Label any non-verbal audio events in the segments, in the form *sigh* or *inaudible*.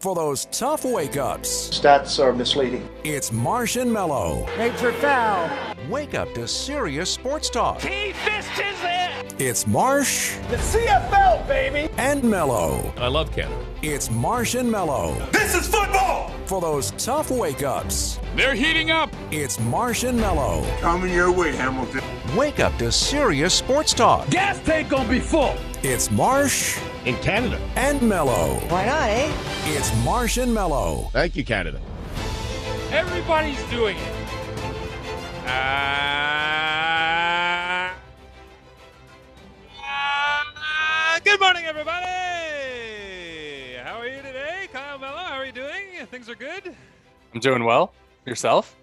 for those tough wake ups. Stats are misleading. It's Marsh and Mello. Major foul. Wake up to serious sports talk. He fisted it. It's Marsh. The CFL, baby. And Mello. I love Canada. It's Marsh and Mello. This is football. For those tough wake ups. They're heating up. It's Marsh and Mello. Coming your way, Hamilton. Wake up to serious sports talk. Gas tank gonna be full. It's Marsh. In Canada. And Mello. Why not, eh? It's Marsh and Mello. Thank you, Canada. Everybody's doing it. Uh, uh, good morning, everybody. How are you today? Kyle Mello, how are you doing? Things are good? I'm doing well. Yourself?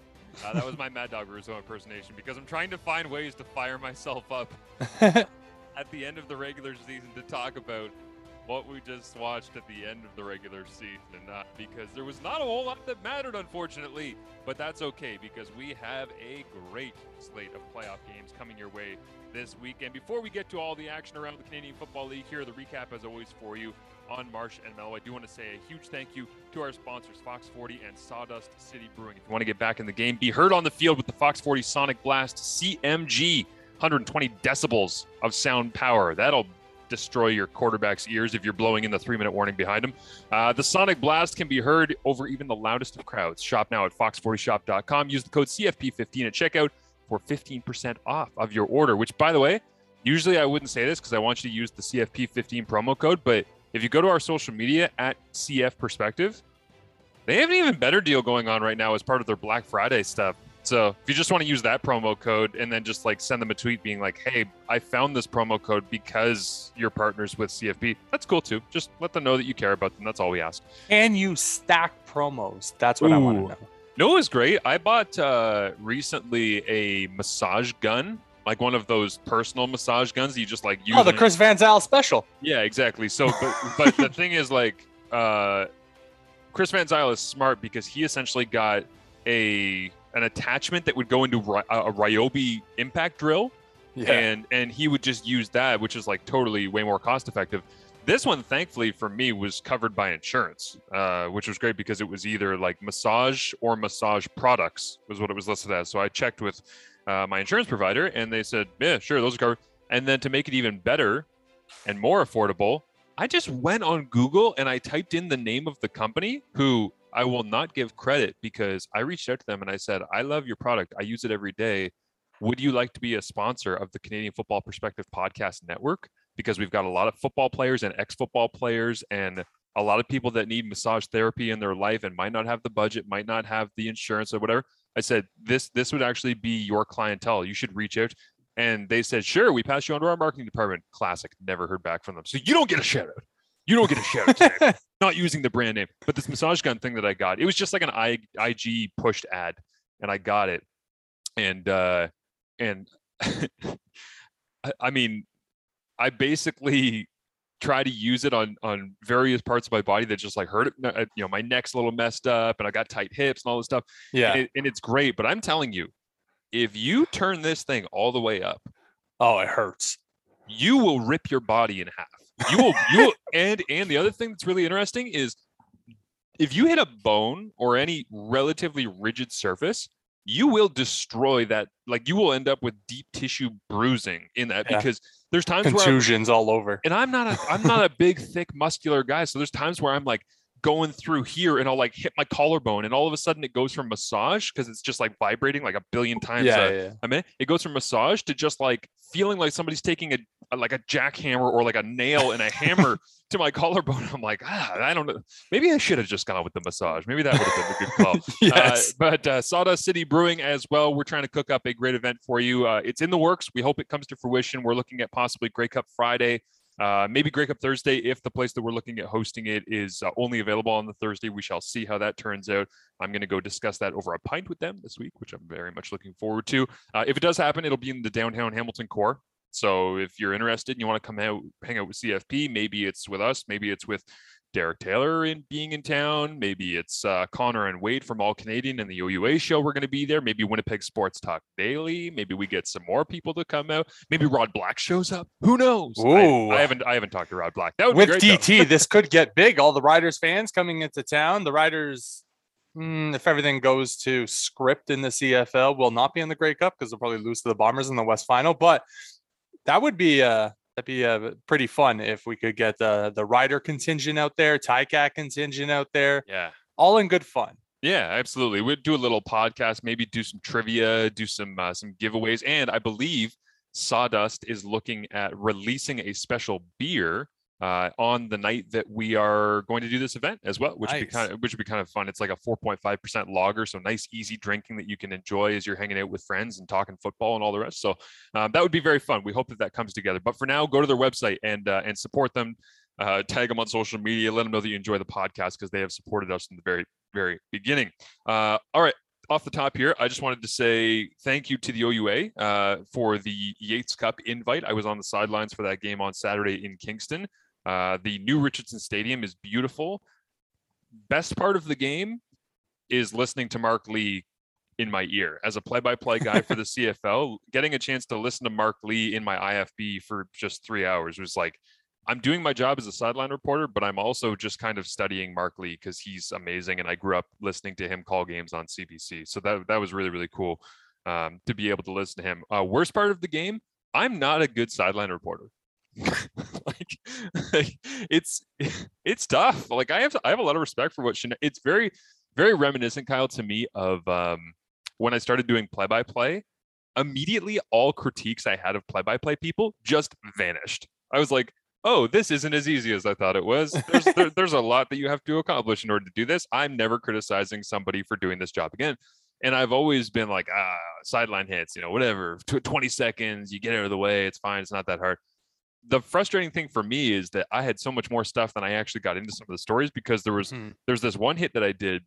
Uh, that was my Mad Dog Russo impersonation because I'm trying to find ways to fire myself up *laughs* at the end of the regular season to talk about what we just watched at the end of the regular season. Uh, because there was not a whole lot that mattered, unfortunately, but that's okay because we have a great slate of playoff games coming your way this weekend. And before we get to all the action around the Canadian Football League, here the recap as always for you on Marsh and Mello. I do want to say a huge thank you to our sponsors, Fox 40 and Sawdust City Brewing. If you want to get back in the game, be heard on the field with the Fox 40 Sonik Blast CMG. 120 decibels of sound power. That'll destroy your quarterback's ears if you're blowing in the three minute warning behind him. Uh, the Sonik Blast can be heard over even the loudest of crowds. Shop now at fox40shop.com. Use the code CFP15 at checkout for 15% off of your order, which, by the way, usually I wouldn't say this because I want you to use the CFP15 promo code, but if you go to our social media at CF Perspective, they have an even better deal going on right now as part of their Black Friday stuff. So if you just want to use that promo code and then just like send them a tweet being like, "Hey, I found this promo code because you're partners with CFP," that's cool too. Just let them know that you care about them. That's all we ask. Can you stack promos? That's what I want to know. No, it was great. I bought uh, recently a massage gun, like one of those personal massage guns that you just like use. Oh, the Chris Van Zyl special. Yeah, exactly. So, but but the thing is, like, uh, Chris Van Zyl is smart because he essentially got a an attachment that would go into a a Ryobi impact drill, and and he would just use that, which is like totally way more cost effective. This one, thankfully for me, was covered by insurance, uh, which was great because it was either like massage or massage products was what it was listed as. So I checked with uh, my insurance provider, and they said, "Yeah, sure, those are covered." And then to make it even better and more affordable, I just went on Google and I typed in the name of the company who I will not give credit because I reached out to them and I said, I love your product. I use it every day. Would you like to be a sponsor of the Canadian Football Perspective Podcast Network? Because we've got a lot of football players and ex football players and a lot of people that need massage therapy in their life and might not have the budget, might not have the insurance or whatever. I said, this this would actually be your clientele. You should reach out. And they said, sure, we pass you on to our marketing department. Classic. Never heard back from them. So you don't get a shout out. You don't get a shout out today. *laughs* Not using the brand name. But this massage gun thing that I got, it was just like an I, IG pushed ad. And I got it. And uh and *laughs* I, I mean, I basically *laughs* try to use it on on various parts of my body that just like hurt it. uh, You know, my neck's a little messed up and I got tight hips and all this stuff Yeah. and, it, and it's great. But I'm telling you, if you turn this thing all the way up, oh, it hurts. You will rip your body in half. You will, you will, *laughs* and and the other thing that's really interesting is if you hit a bone or any relatively rigid surface, you will destroy that. Like you will end up with deep tissue bruising in that Yeah. because there's times where Contusions all over. and I'm not a I'm not a big, thick, muscular guy. So there's times where I'm like going through here and I'll like hit my collarbone and all of a sudden it goes from massage because it's just like vibrating like a billion times Yeah, a, yeah. a minute. It goes from massage to just like feeling like somebody's taking a, a- like a jackhammer or like a nail and a hammer *laughs* to my collarbone. *laughs* I'm like, ah, I don't know. Maybe I should have just gone with the massage. Maybe that would have been a good call. *laughs* yes. Uh, but uh, Sawdust City Brewing as well. We're trying to cook up a great event for you. Uh, it's in the works. We hope it comes to fruition. We're looking at possibly Grey Cup Friday, uh, maybe Grey Cup Thursday if the place that we're looking at hosting it is uh, only available on the Thursday. We shall see how that turns out. I'm going to go discuss that over a pint with them this week, which I'm very much looking forward to. Uh, if it does happen, it'll be in the downtown Hamilton core. So if you're interested and you want to come out, hang out with CFP, maybe it's with us, maybe it's with Derek Taylor in being in town. Maybe it's uh, Connor and Wade from All Canadian and the OUA show. We're going to be there. Maybe Winnipeg Sports Talk Daily. Maybe we get some more people to come out. Maybe Rod Black shows up. Who knows? I- Ooh. I, haven't I haven't talked to Rod Black. That would With be great. DT, this could get big. All the Riders fans coming into town. The Riders, mm, if everything goes to script in the CFL, will not be in the Grey Cup because they'll probably lose to the Bombers in the West Final. But that would be uh that'd be uh, pretty fun if we could get the the Rider contingent out there, Tycat contingent out there, Yeah. all in good fun. Yeah, absolutely. We'd do a little podcast, maybe do some trivia, do some uh, some giveaways, and I believe Sawdust is looking at releasing a special beer uh, on the night that we are going to do this event as well, which would be kind of which would be kind of fun. It's like a 4.5 percent lager, so nice, easy drinking that you can enjoy as you're hanging out with friends and talking football and all the rest. So um, that would be very fun. We hope that that comes together. But for now, go to their website and uh, and support them. Uh, tag them on social media. Let them know that you enjoy the podcast because they have supported us from the very very beginning. Uh, all right, off the top here, I just wanted to say thank you to the OUA uh, for the Yates Cup invite. I was on the sidelines for that game on Saturday in Kingston. Uh, the new Richardson Stadium is beautiful. Best part of the game is listening to Mark Lee in my ear as a play-by-play *laughs* guy for the CFL. Getting a chance to listen to Mark Lee in my IFB for just three hours was like I'm doing my job as a sideline reporter, but I'm also just kind of studying Mark Lee because he's amazing, and I grew up listening to him call games on CBC. So that that was really really cool um, to be able to listen to him. Uh, worst part of the game, I'm not a good sideline reporter. *laughs* like, like, it's it's tough. Like I have I have a lot of respect for what Shane. It's very very reminiscent, Kyle, to me of um, when I started doing play by play. Immediately, all critiques I had of play by play people just vanished. I was like, oh, this isn't as easy as I thought it was. There's, there, *laughs* there's a lot that you have to accomplish in order to do this. I'm never criticizing somebody for doing this job again. And I've always been like, ah, sideline hits, you know, whatever, 20 seconds, you get out of the way. It's fine. It's not that hard. The frustrating thing for me is that I had so much more stuff than I actually got into some of the stories because there was Mhm. there's this one hit that I did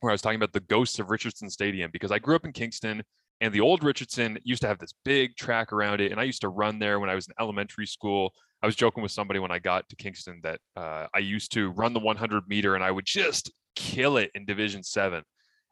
where I was talking about the ghosts of Richardson Stadium because I grew up in Kingston and the old Richardson used to have this big track around it. And I used to run there when I was in elementary school. I was joking with somebody when I got to Kingston that uh, I used to run the 100 meter and I would just kill it in Division Seven.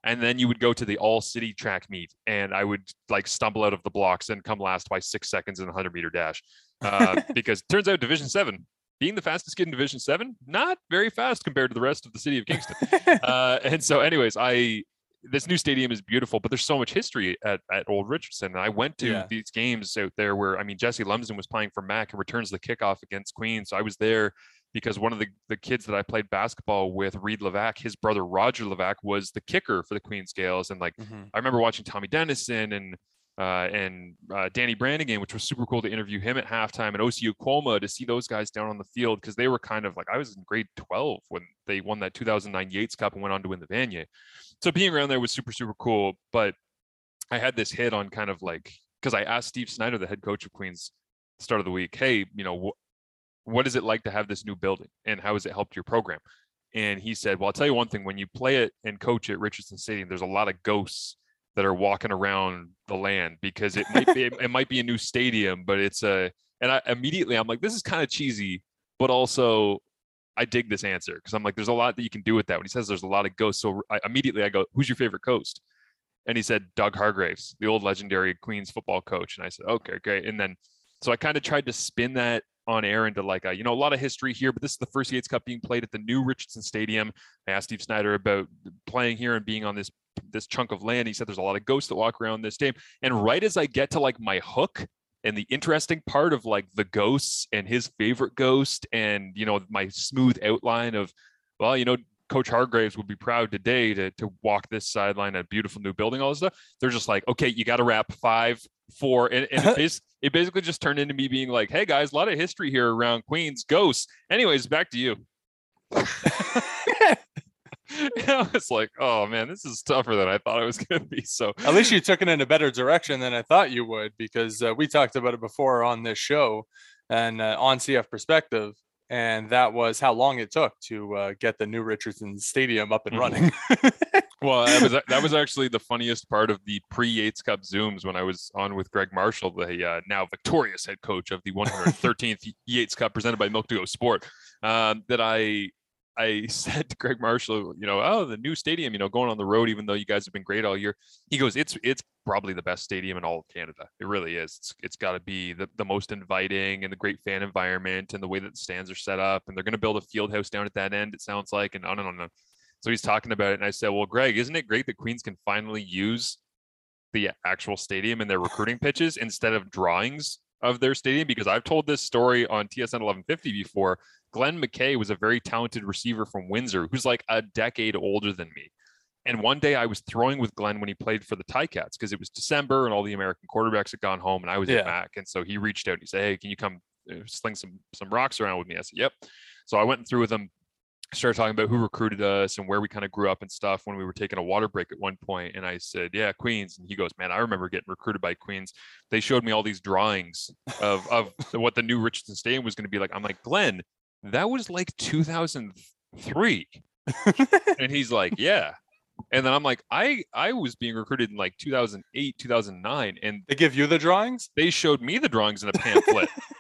And then you would go to the all city track meet and I would like stumble out of the blocks and come last by six seconds in the 100 meter dash. Uh, *laughs* because turns out Division Seven, being the fastest kid in Division Seven, not very fast compared to the rest of the city of Kingston *laughs* uh, and so, anyways, I this new stadium is beautiful, but there's so much history at, at Old Richardson. And I went to Yeah. these games out there where I mean Jesse Lumsden was playing for Mac and returns the kickoff against Queen. So I was there because one of the, the kids that I played basketball with, Reed Levac, his brother Roger Levac was the kicker for the Queens Gaels. And like Mhm. I remember watching Tommy Dennison and uh, and uh, Danny Brannagan, which was super cool to interview him at halftime, and Osie Ukwuoma to see those guys down on the field because they were kind of like I was in grade 12 when they won that 2009 Yates Cup and went on to win the Vanier. So being around there was super super cool. But I had this hit on kind of like because I asked Steve Snyder, the head coach of Queens, start of the week, hey, you know, what is it like to have this new building, and how has it helped your program? And he said, well, I'll tell you one thing: when you play it and coach at Richardson Stadium, there's a lot of ghosts that are walking around the land because it might be it might be a new stadium, but it's a and I immediately I'm like, this is kind of cheesy, but also I dig this answer because I'm like, there's a lot that you can do with that. When he says there's a lot of ghosts, so I, immediately I go, who's your favorite ghost? And he said Doug Hargreaves, the old legendary Queens football coach. And I said, okay, great. And then so I kind of tried to spin that on air into like a, you know, a lot of history here, but this is the first Yates Cup being played at the new Richardson Stadium. I asked Steve Snyder about playing here and being on this this chunk of land. He said there's a lot of ghosts that walk around this stadium. And right as I get to like my hook and the interesting part of like the ghosts and his favorite ghost and you know my smooth outline of well, you know, Coach Hargreaves would be proud today to to walk this sideline, a beautiful new building, all this stuff. They're just like, okay, you got to wrap five, four, and, and it, *laughs* bas- it basically just turned into me being like, hey guys, a lot of history here around Queens ghosts. Anyways, back to you. and *laughs* *laughs* I was like, oh man, this is tougher than I thought it was going to be. So At least you took it in a better direction than I thought you would, because uh, we talked about it before on this show and uh, on CF Perspective, and that was how long it took to uh, get the new Richardson Stadium up and Mhm. running. Well, that was that was actually the funniest part of the pre Yates Cup zooms when I was on with Greg Marshall, the uh, now victorious head coach of the 113th Yates Cup presented by Milk to Go Sport. Um, that I I *laughs* said to Greg Marshall, you know, oh, the new stadium, you know, going on the road, even though you guys have been great all year. He goes, it's it's probably the best stadium in all of Canada. It really is. It's, it's got to be the, the most inviting and the great fan environment and the way that the stands are set up. And they're going to build a field house down at that end. It sounds like, and on and on and on. So he's talking about it, and I said, well, Greg, isn't it great that Queens can finally use the actual stadium in their recruiting pitches instead of drawings of their stadium because I've told this story on TSN 1150 before. Glenn McKay was a very talented receiver from Windsor who's like a decade older than me. And one day I was throwing with Glenn when he played for the Ticats because it was December and all the American quarterbacks had gone home and I was Yeah. at Mac. And so he reached out and he said, Hey, can you come uh, sling some some rocks around with me? I said, Yep. So I went through with him, started talking about who recruited us and where we kind of grew up and stuff when we were taking a water break at one. And I said, Yeah, Queens. And he goes, Man, I remember getting recruited by Queens. They showed me all these drawings of of *laughs* what the new Richardson Stadium was going to be like. I'm like, Glenn, that was like 2003. *laughs* and he's like, Yeah. And then I'm like, I I was being recruited in like 2008, 2009, and They give you the drawings? they showed me the drawings in a pamphlet. *laughs*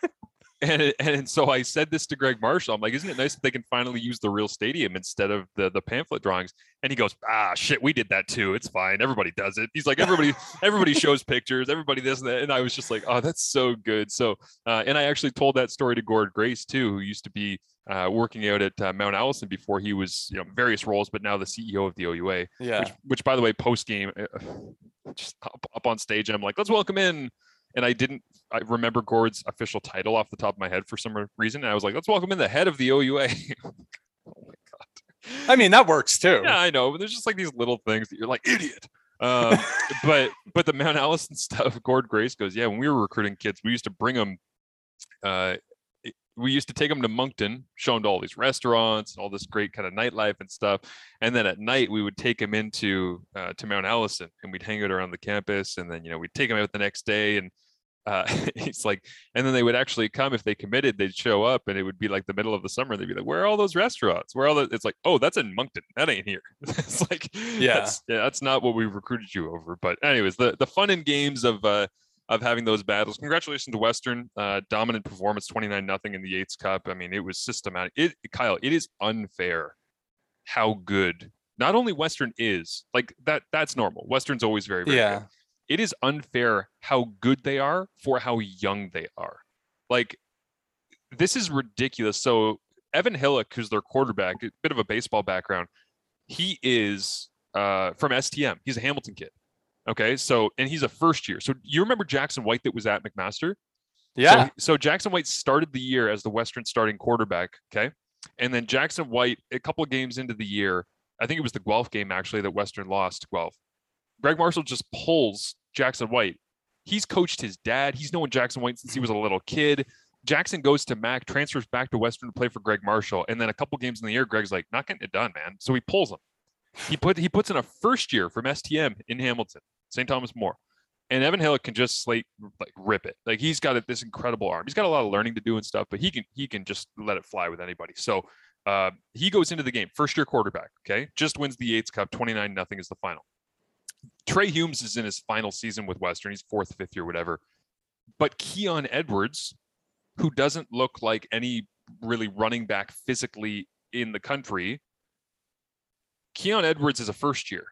and and so I said this to Greg Marshall. I'm like, isn't it nice that they can finally use the real stadium instead of the the pamphlet drawings? And he goes, ah, shit, we did that too. It's fine. Everybody does it. He's like, everybody *laughs* everybody shows pictures. Everybody this and that. And I was just like, oh, that's so good. So uh, and I actually told that story to Gord Grace too, who used to be uh, working out at uh, Mount Allison before he was, you know, various roles, but now the CEO of the OUA Yeah. which, which by the way, post game, just up, up on stage, I'm like, let's welcome in. And I didn't I remember Gord's official title off the top of my head for some reason. And I was like, let's welcome in the head of the OUA. *laughs* oh my God. I mean, that works too. yeah, I know, but there's just like these little things that you're like, idiot. Um, *laughs* but but the Mount Allison stuff, Gord Grace goes, yeah, when we were recruiting kids, we used to bring them uh we used to take them to Moncton, show them to all these restaurants, all this great kind of nightlife and stuff. And then at night, we would take them into uh, to Mount Allison, and we'd hang out around the campus. And then you know we'd take them out the next day, and uh, *laughs* it's like, and then they would actually come if they committed. They'd show up, and it would be like the middle of the summer. They'd be like, "Where are all those restaurants? Where are all the?" It's like, "Oh, that's in Moncton. That ain't here." *laughs* it's like, Yeah. that's, yeah, that's not what we recruited you over. But anyways, the the fun and games of uh of having those battles. Congratulations to Western, uh, dominant performance, twenty nine nothing in the Yates Cup. I mean, it was systematic. It Kyle, it is unfair how good not only Western is like that. That's normal. Western's always very very Yeah. good. It is unfair how good they are for how young they are. Like this is ridiculous. So Evan Hillock, who's their quarterback, a bit of a baseball background, he is uh, from STM. He's a Hamilton kid. Okay, so and he's a first year. So you remember Jackson White that was at McMaster? Yeah. So, so Jackson White started the year as the Western starting quarterback. Okay. And then Jackson White, a couple of games into the year, I think it was the Guelph game actually that Western lost to Guelph. Greg Marshall just pulls Jackson White. He's coached his dad. He's known Jackson White since he was a little kid. Jackson goes to Mac, transfers back to Western to play for Greg Marshall. And then a couple games in the year, Greg's like, not getting it done, man. So he pulls him. He put he puts in a first year from STM in Hamilton, St. Thomas More. And Evan Hillock can just slate like rip it. Like he's got this incredible arm. He's got a lot of learning to do and stuff, but he can he can just let it fly with anybody. So uh, he goes into the game, first year quarterback. Okay, just wins the Yates Cup, twenty nine nothing is the final. Trey Humes is in his final season with Western. He's fourth, fifth year, whatever. But Keon Edwards, who doesn't look like any really running back physically in the country, Keon Edwards is a first year.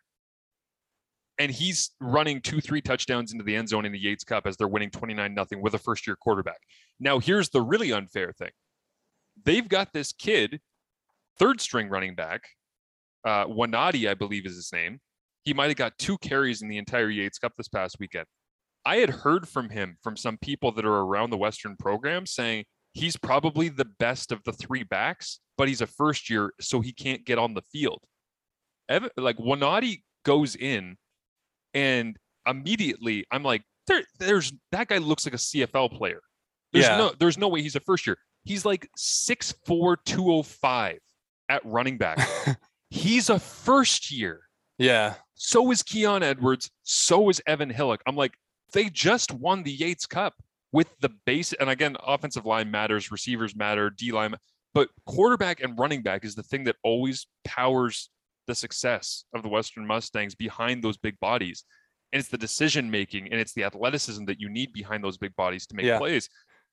And he's running two, three touchdowns into the end zone in the Yates Cup as they're winning 29 nothing with a first year quarterback. Now, here's the really unfair thing they've got this kid, third string running back, uh, Wanati, I believe is his name. He might have got two carries in the entire Yates Cup this past weekend. I had heard from him from some people that are around the Western program saying he's probably the best of the three backs, but he's a first year, so he can't get on the field. Evan, like Wanati goes in, and immediately I'm like, there, there's that guy looks like a CFL player. There's Yeah. no, there's no way he's a first year. He's like 6'4", 205 at running back. *laughs* he's a first year. Yeah. So is Keon Edwards. So is Evan Hillock. I'm like, they just won the Yates Cup with the base. And again, offensive line matters, receivers matter, D line, but quarterback and running back is the thing that always powers the success of the Western Mustangs behind those big bodies. And it's the decision making and it's the athleticism that you need behind those big bodies to make Yeah. plays.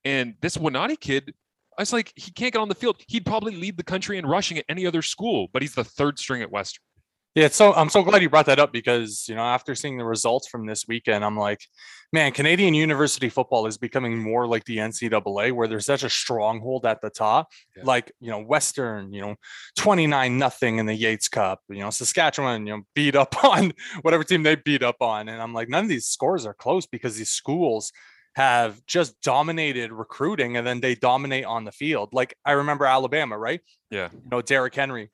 And this Wanati kid, I was like, he can't get on the field. He'd probably lead the country in rushing at any other school, but he's the third string at Western. Yeah, so I'm so glad you brought that up because you know after seeing the results from this weekend, I'm like, man, Canadian university football is becoming more like the NCAA, where there's such a stronghold at the top, Yeah. like you know Western, you know, 29 nothing in the Yates Cup, you know Saskatchewan, you know, beat up *laughs* on whatever team they beat up on, and I'm like, none of these scores are close because these schools have just dominated recruiting and then they dominate on the field. Like I remember Alabama, right? Yeah. You know, Derrick Henry,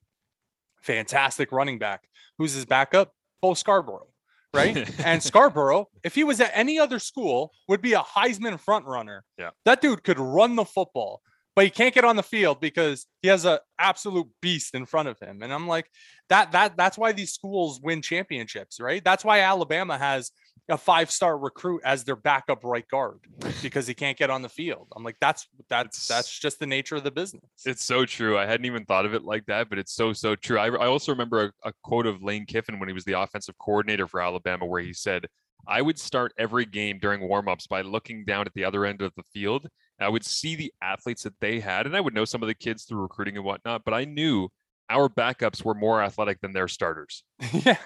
fantastic running back. Who's his backup? Bo Scarborough, right? *laughs* and Scarborough, if he was at any other school, would be a Heisman front runner. Yeah. That dude could run the football, but he can't get on the field because he has an absolute beast in front of him. And I'm like, that that that's why these schools win championships, right? That's why Alabama has a five-star recruit as their backup right guard because he can't get on the field. I'm like, that's that's that's just the nature of the business. It's so true. I hadn't even thought of it like that, but it's so so true. I, I also remember a, a quote of Lane Kiffin when he was the offensive coordinator for Alabama, where he said, "I would start every game during warmups by looking down at the other end of the field. and I would see the athletes that they had, and I would know some of the kids through recruiting and whatnot. But I knew our backups were more athletic than their starters." *laughs* yeah.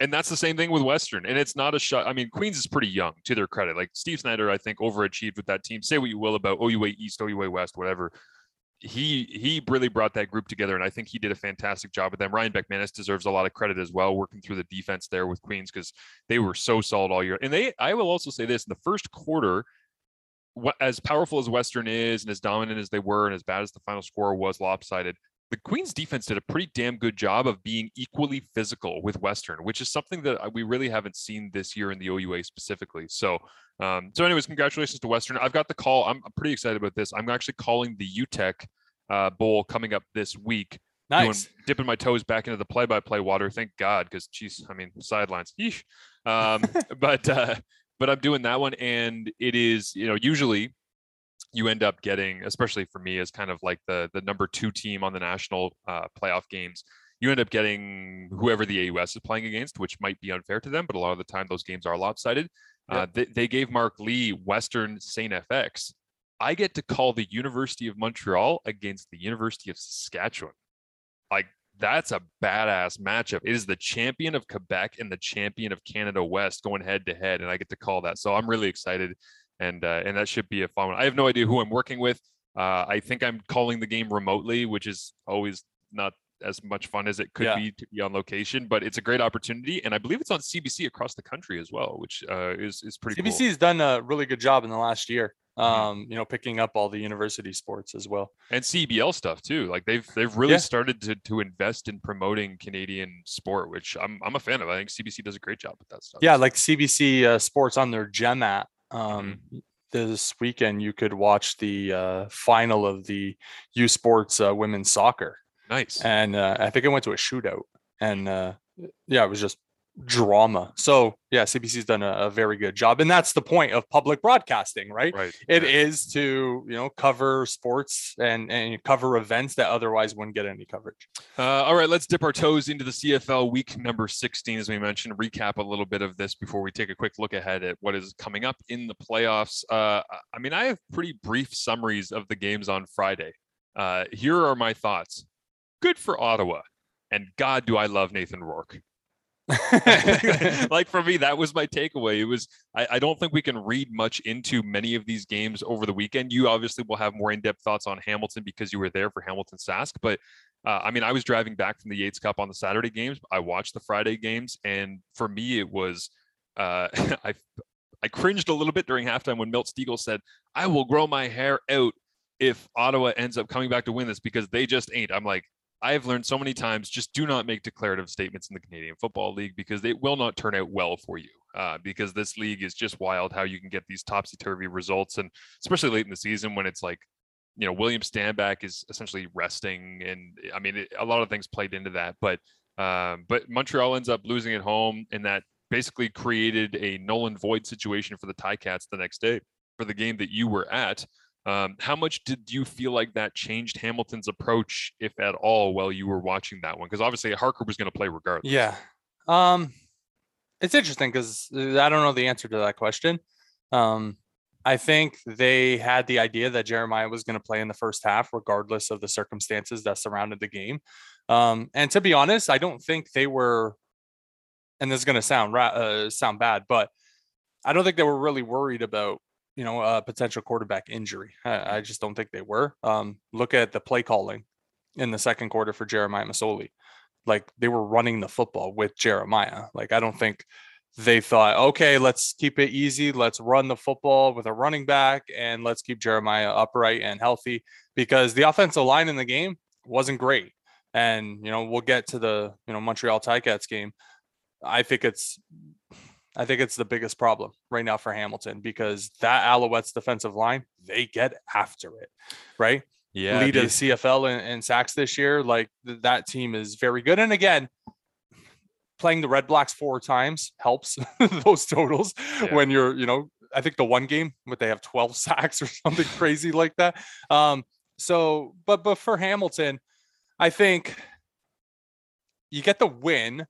And that's the same thing with Western. And it's not a shot. I mean, Queens is pretty young to their credit. Like Steve Snyder, I think, overachieved with that team. Say what you will about OUA East, OUA West, whatever. He he really brought that group together, and I think he did a fantastic job with them. Ryan Beckmanis deserves a lot of credit as well, working through the defense there with Queens because they were so solid all year. And they, I will also say this: in the first quarter, as powerful as Western is, and as dominant as they were, and as bad as the final score was lopsided, the Queens defense did a pretty damn good job of being equally physical with Western, which is something that uh, we really haven't seen this year in the OUA specifically. So, um, so anyways, congratulations to Western. I've got the call. I'm, pretty excited about this. I'm actually calling the Uteck uh, Bowl coming up this week. Doing- Nice. dipping my toes back into the play-by-play water. Thank God, because geez, I mean sidelines. Yeesh. Um, *laughs* but uh, but I'm doing that one, and it is you know usually you end up getting, especially for me, as kind of like the the number two team on the national uh, playoff games. You end up getting whoever the AUS is playing against, which might be unfair to them, but a lot of the time those games are lopsided. Uh, they, they gave Mark Lee Western Saint FX. I get to call the University of Montreal against the University of Saskatchewan. Like that's a badass matchup. It is the champion of Quebec and the champion of Canada West going head to head, and I get to call that. So I'm really excited, and uh, and that should be a fun one. I have no idea who I'm working with. Uh, I think I'm calling the game remotely, which is always not as much fun as it could Yeah. be to be on location, but it's a great opportunity, and I believe it's on CBC across the country as well, which uh, is is pretty CBC cool. has done a really good job in the last year. Mhm. Um, you know, picking up all the university sports as well. and CBL stuff too. Like they've they've really Yeah. started to to invest in promoting Canadian sport, which I'm I'm a fan of. I think CBC does a great job with that stuff. Yeah, like CBC uh, Sports on their Gem app. Um, This weekend, you could watch the uh, final of the U Sports uh, women's soccer, nice. and uh, I think it went to a shootout. And uh, yeah, it was just drama. So yeah, CBC's done a, a very good job, and that's the point of public broadcasting, right? Right. It yeah. is to you know cover sports and and cover events that otherwise wouldn't get any coverage. Uh, all right, let's dip our toes into the CFL week number 16, as we mentioned. Recap a little bit of this before we take a quick look ahead at what is coming up in the playoffs. Uh, I- I mean, I have pretty brief summaries of the games on Friday. Uh, here are my thoughts. Good for Ottawa, and God, do I love Nathan Rourke. *laughs* like for me, that was my takeaway. It was I, I don't think we can read much into many of these games over the weekend. You obviously will have more in-depth thoughts on Hamilton because you were there for Hamilton Sask. But uh, I mean, I was driving back from the Yates Cup on the Saturday games. I watched the Friday games, and for me, it was uh, *laughs* I I cringed a little bit during halftime when Milt Stegall said, "I will grow my hair out if Ottawa ends up coming back to win this because they just ain't." I'm like. I've learned so many times just do not make declarative statements in the Canadian Football League because they will not turn out well for you. Uh, because this league is just wild how you can get these topsy turvy results, and especially late in the season when it's like, you know, William Stanback is essentially resting, and I mean, it, a lot of things played into that. But um, but Montreal ends up losing at home, and that basically created a null and void situation for the Ticats the next day for the game that you were at. Um, how much did you feel like that changed Hamilton's approach, if at all, while you were watching that one? Because obviously Harker was going to play regardless. Yeah. Um, it's interesting because I don't know the answer to that question. Um, I think they had the idea that Jeremiah was going to play in the first half, regardless of the circumstances that surrounded the game. Um, and to be honest, I don't think they were, and this is going to sound uh, sound bad, but I don't think they were really worried about you know a potential quarterback injury. I, I just don't think they were. Um, look at the play calling in the second quarter for Jeremiah Masoli. Like they were running the football with Jeremiah. Like I don't think they thought, okay, let's keep it easy. Let's run the football with a running back and let's keep Jeremiah upright and healthy because the offensive line in the game wasn't great. And, you know, we'll get to the, you know, Montreal Ticats game. I think it's, I think it's the biggest problem right now for Hamilton because that Alouettes defensive line, they get after it, right? Yeah, lead the CFL in, in sacks this year. Like th- that team is very good. And again, playing the Red Blacks four times helps *laughs* those totals Yeah. when you're, you know, I think the one game, what they have 12 *laughs* sacks or something crazy like that. Um, so, but but for Hamilton, I think you get the win.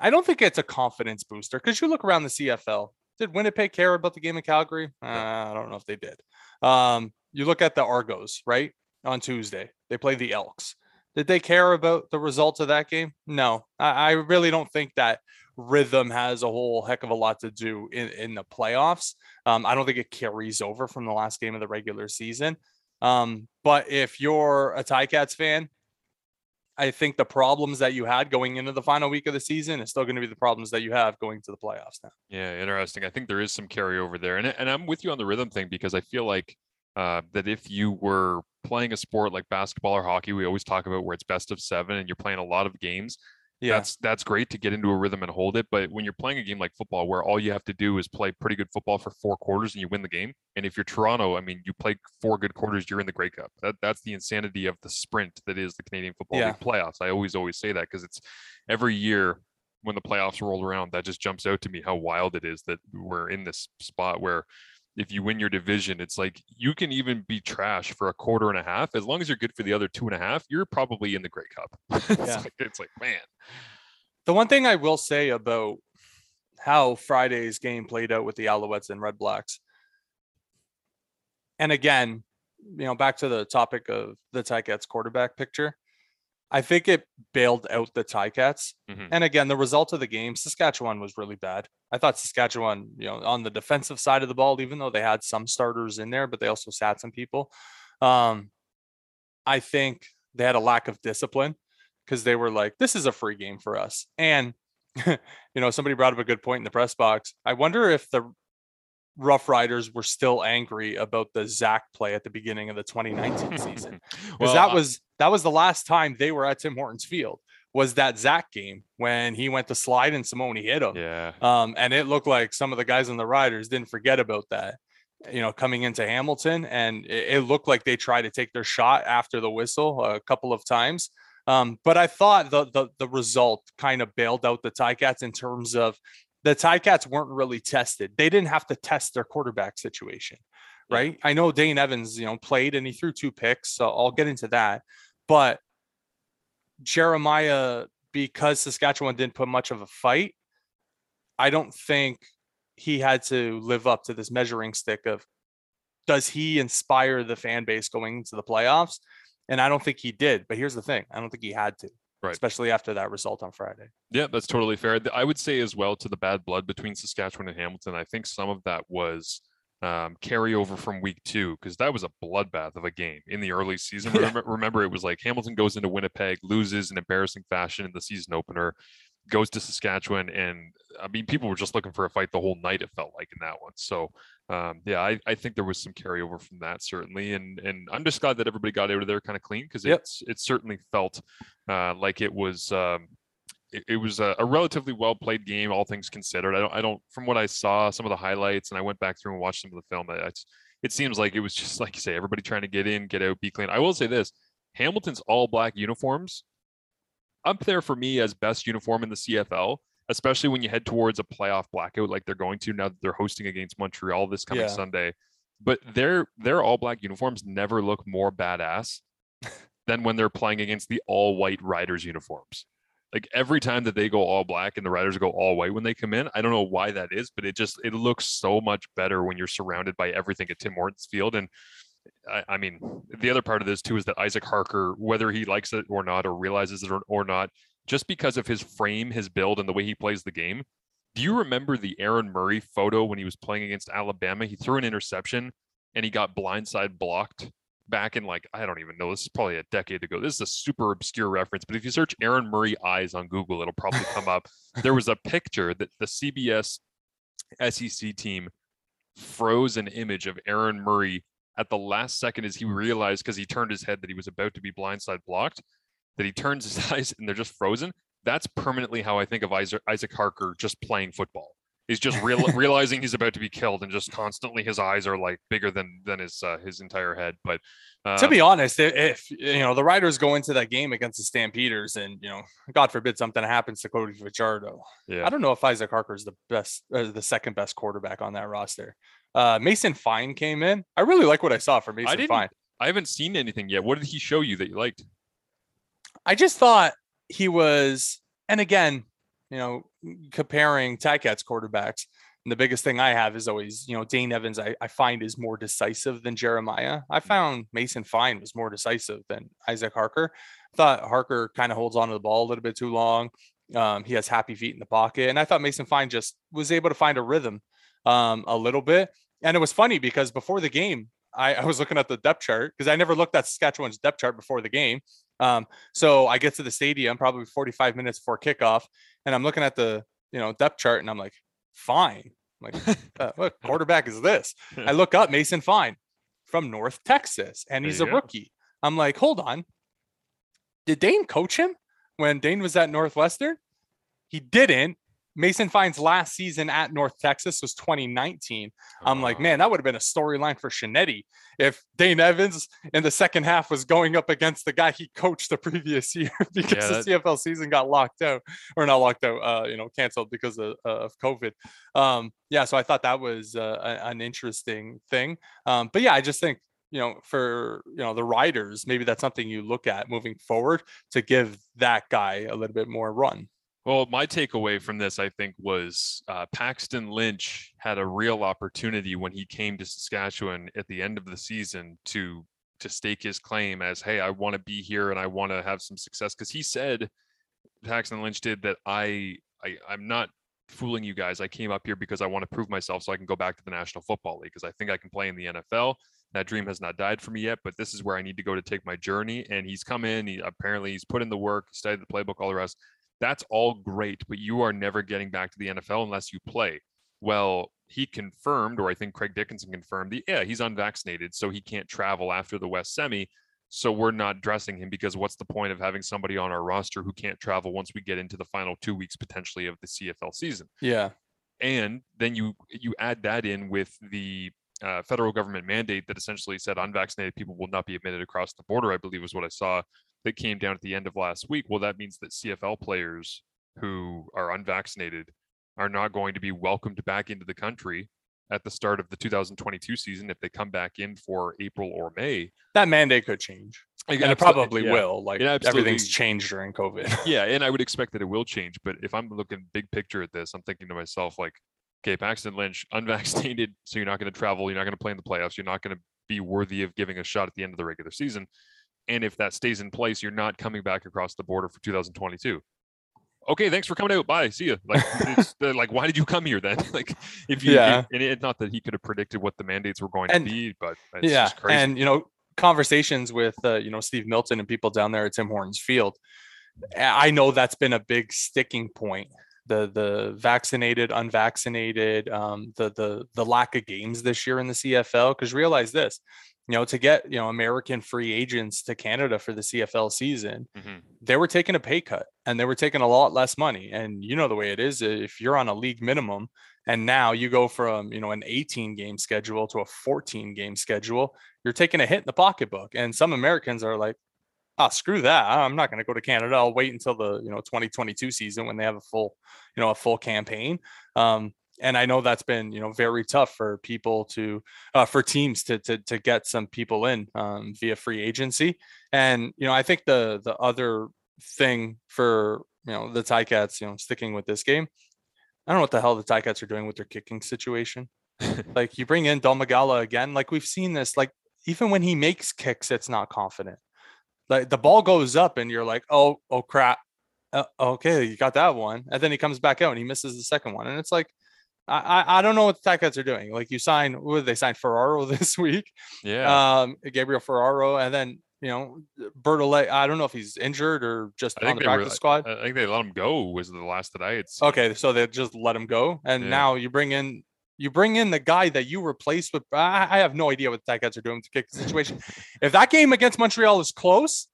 I don't think it's a confidence booster because you look around the CFL. Did Winnipeg care about the game in Calgary? Uh, I don't know if they did. Um, you look at the Argos, right? On Tuesday, they play the Elks. Did they care about the results of that game? No, I, I really don't think that rhythm has a whole heck of a lot to do in, in the playoffs. Um, I don't think it carries over from the last game of the regular season. Um, but if you're a Ticats fan, I think the problems that you had going into the final week of the season is still going to be the problems that you have going to the playoffs now. Yeah, interesting. I think there is some carryover there, and and I'm with you on the rhythm thing because I feel like uh, that if you were playing a sport like basketball or hockey, we always talk about where it's best of seven and you're playing a lot of games. Yeah. That's that's great to get into a rhythm and hold it. But when you're playing a game like football, where all you have to do is play pretty good football for four quarters and you win the game. And if you're Toronto, I mean, you play four good quarters, you're in the Grey Cup. That that's the insanity of the sprint that is the Canadian Football Yeah. League playoffs. I always always say that because it's every year when the playoffs roll around, that just jumps out to me how wild it is that we're in this spot where if you win your division, it's like you can even be trash for a quarter and a half. As long as you're good for the other two and a half, you're probably in the Grey Cup. *laughs* it's, Yeah. like, it's like, man. The one thing I will say about how Friday's game played out with the Alouettes and Red Blacks, and again, you know, back to the topic of the Ticats quarterback picture, I think it bailed out the Ticats. Mhm. And again, the result of the game, Saskatchewan was really bad. I thought Saskatchewan, you know, on the defensive side of the ball, even though they had some starters in there, but they also sat some people. Um, I think they had a lack of discipline because they were like, this is a free game for us. And, *laughs* you know, somebody brought up a good point in the press box. I wonder if the Rough Riders were still angry about the Zach play at the beginning of the 2019 season. *laughs* Because Well, that was that was the last time they were at Tim Hortons Field was that Zach game when he went to slide and Simoni hit him. yeah. Um, and it looked like some of the guys on the riders didn't forget about that, you know, coming into Hamilton. And it, it looked like they tried to take their shot after the whistle a couple of times. Um, but I thought the, the the result kind of bailed out the Ticats in terms of the Ticats weren't really tested. They didn't have to test their quarterback situation, Yeah. right? I know Dane Evans, you know, played and he threw two picks, so I'll get into that. But Jeremiah, because Saskatchewan didn't put much of a fight, I don't think he had to live up to this measuring stick of does he inspire the fan base going into the playoffs? And I don't think he did. But here's the thing I don't think he had to, Right. especially after that result on Friday. Yeah, that's totally fair. I would say as well to the bad blood between Saskatchewan and Hamilton. I think some of that was um, carryover from week two because that was a bloodbath of a game in the early season. *laughs* Yeah. Remember, remember, it was like Hamilton goes into Winnipeg, loses in embarrassing fashion in the season opener, goes to Saskatchewan, and I mean, people were just looking for a fight the whole night. It felt like in that one. So, um, yeah, I, I think there was some carryover from that certainly, and and I'm just glad that everybody got out of there kind of clean because Yep. it's it certainly felt uh, like it was. Um, it, it was a, a relatively well played game, all things considered. I don't, I don't, from what I saw, some of the highlights, and I went back through and watched some of the film. I, it seems like it was just *laughs* like you say, everybody trying to get in, get out, be clean. I will say this: Hamilton's all black uniforms up there for me as best uniform in the CFL, especially when you head towards a playoff blackout like they're going to now that they're hosting against Montreal this coming Yeah. Sunday. But their their all black uniforms never look more badass *laughs* than when they're playing against the all white Riders uniforms. Like every time that they go all black and the Riders go all white when they come in, I don't know why that is, but it just it looks so much better when you're surrounded by everything at Tim Hortons Field. And I, I mean, the other part of this too is that Isaac Harker, whether he likes it or not or realizes it or, or not, just because of his frame, his build, and the way he plays the game. Do you remember the Aaron Murray photo when he was playing against Alabama? He threw an interception and he got blindside blocked back in like I don't even know. This is probably a decade ago. This is a super obscure reference, but if you search Aaron Murray eyes on Google, it'll probably come up. *laughs* There was a picture that the CBS SEC team froze an image of Aaron Murray at the last second as he realized because he turned his head that he was about to be blindside blocked, that he turns his *laughs* eyes and they're just frozen. That's permanently how I think of Isaac, Isaac Harker just playing football. He's just real, *laughs* realizing he's about to be killed, and just constantly his eyes are like bigger than than his uh, his entire head. But um, to be honest, if you know the Riders go into that game against the Stampeders, and you know, God forbid something happens to Cody Fajardo, yeah, I don't know if Isaac Harker is the best, uh, the second best quarterback on that roster. Uh, Mason Fine came in. I really like what I saw from Mason didn't- Fine. I haven't seen anything yet. What did he show you that you liked? I just thought he was, and again, you know, comparing Ticats quarterbacks, and the biggest thing I have is always, you know, Dane Evans, I, I find is more decisive than Jeremiah. I found Mason Fine was more decisive than Isaac Harker. I thought Harker kind of holds on to the ball a little bit too long. Um, he has happy feet in the pocket. And I thought Mason Fine just was able to find a rhythm um, a little bit. And it was funny because before the game, I, I was looking at the depth chart because I never looked at Saskatchewan's depth chart before the game. Um, so I get to the stadium probably 45 minutes before kickoff, and I'm looking at the you know depth chart, and I'm like, fine. I'm like, uh, *laughs* what quarterback is this? I look up Mason Fine from North Texas, and he's a go. rookie. I'm like, hold on. Did Dane coach him when Dane was at Northwestern? He didn't. Mason Fine's last season at North Texas was 2019. I'm like, Uh, man, that would have been a storyline for Shinetti if Dane Evans in the second half was going up against the guy he coached the previous *laughs* year because the CFL season got locked out or not locked out, uh, you know, canceled because of, uh, of COVID. Um, yeah, so I thought that was uh, an interesting thing. Um, but yeah, I just think you know for you know the riders maybe that's something you look at moving forward to give that guy a little bit more run Well, my takeaway from this, I think, was uh, Paxton Lynch had a real opportunity when he came to Saskatchewan at the end of the season to to stake his claim as, "Hey, I want to be here and I want to have some success." Because he said, Paxton Lynch did that. I, I, I'm not fooling you guys. I came up here because I want to prove myself so I can go back to the National Football League because I think I can play in the NFL. That dream has not died for me yet, but this is where I need to go to take my journey. And he's come in. He apparently he's put in the work, studied the playbook, all the rest that's all great, but you are never getting back to the NFL unless you play. Well, he confirmed, or I think Craig Dickinson confirmed, that yeah, he's unvaccinated, so he can't travel after the West Semi. So we're not dressing him because what's the point of having somebody on our roster who can't travel once we get into the final two weeks potentially of the CFL season? yeah and then you you add that in with the uh, federal government mandate that essentially said unvaccinated people will not be admitted across the border. I believe was what I saw that came down at the end of last week. Well, that means that CFL players who are unvaccinated are not going to be welcomed back into the country at the start of the 2022 season if they come back in for April or May. that mandate could change and it probably yeah. will like everything's changed during covid *laughs* yeah, and I would expect that it will change. But if I'm looking big picture at this, I'm thinking to myself like, okay, Paxton Lynch, *laughs* unvaccinated, so you're not going to travel, you're not going to play in the playoffs, you're not going to be worthy of giving a shot at the end of the regular season. And if that stays in place, you're not coming back across the border for 2022. Okay, thanks for coming out. Bye. See you. Like, it's, *laughs* like, why did you come here then? *laughs* like, if you, Yeah. and it, not that he could have predicted what the mandates were going And- to be, but it's yeah just crazy. and you know conversations with uh, you know steve milton and people down there at tim hortons field i know that's been a big sticking point the the vaccinated unvaccinated um the the the lack of games this year in the cfl because realize this you know to get you know american free agents to canada for the cfl season Mhm. they were taking a pay cut and they were taking a lot less money. And you know the way it is if you're on a league minimum and now you go from, you know, an 18 game schedule to a 14 game schedule, you're taking a hit in the pocketbook. And some Americans are like, oh, screw that. I'm not going to go to Canada. I'll wait until the, you know, 2022 season when they have a full, you know, a full campaign. Um, and I know that's been, you know, very tough for people to, uh, for teams to, to, to get some people in um, via free agency. And, you know, I think the, the other thing for you know the Ticats, you know, sticking with this game. I don't know what the hell the Ticats are doing with their kicking situation. *laughs* like you bring in Domagala again, like we've seen this. Like even when he makes kicks, it's not confident. Like the ball goes up, and you're like, oh, oh crap. Uh, okay, you got that one, and then he comes back out and he misses the second one, and it's like, I I, don't know what the Ticats are doing. Like you sign, what they sign Ferraro *laughs* this week? Yeah. Um, Gabriel Ferraro, and then you know Bertolet. I don't know if he's injured or just I on the they were- practice squad. I think they let him go. Was the last that I had seen. Okay, so they just let him go, and Yeah. now you bring in you bring in the guy that you replaced with. I, I have no idea what the Ticats are doing to kick the situation. *laughs* if that game against Montreal is close,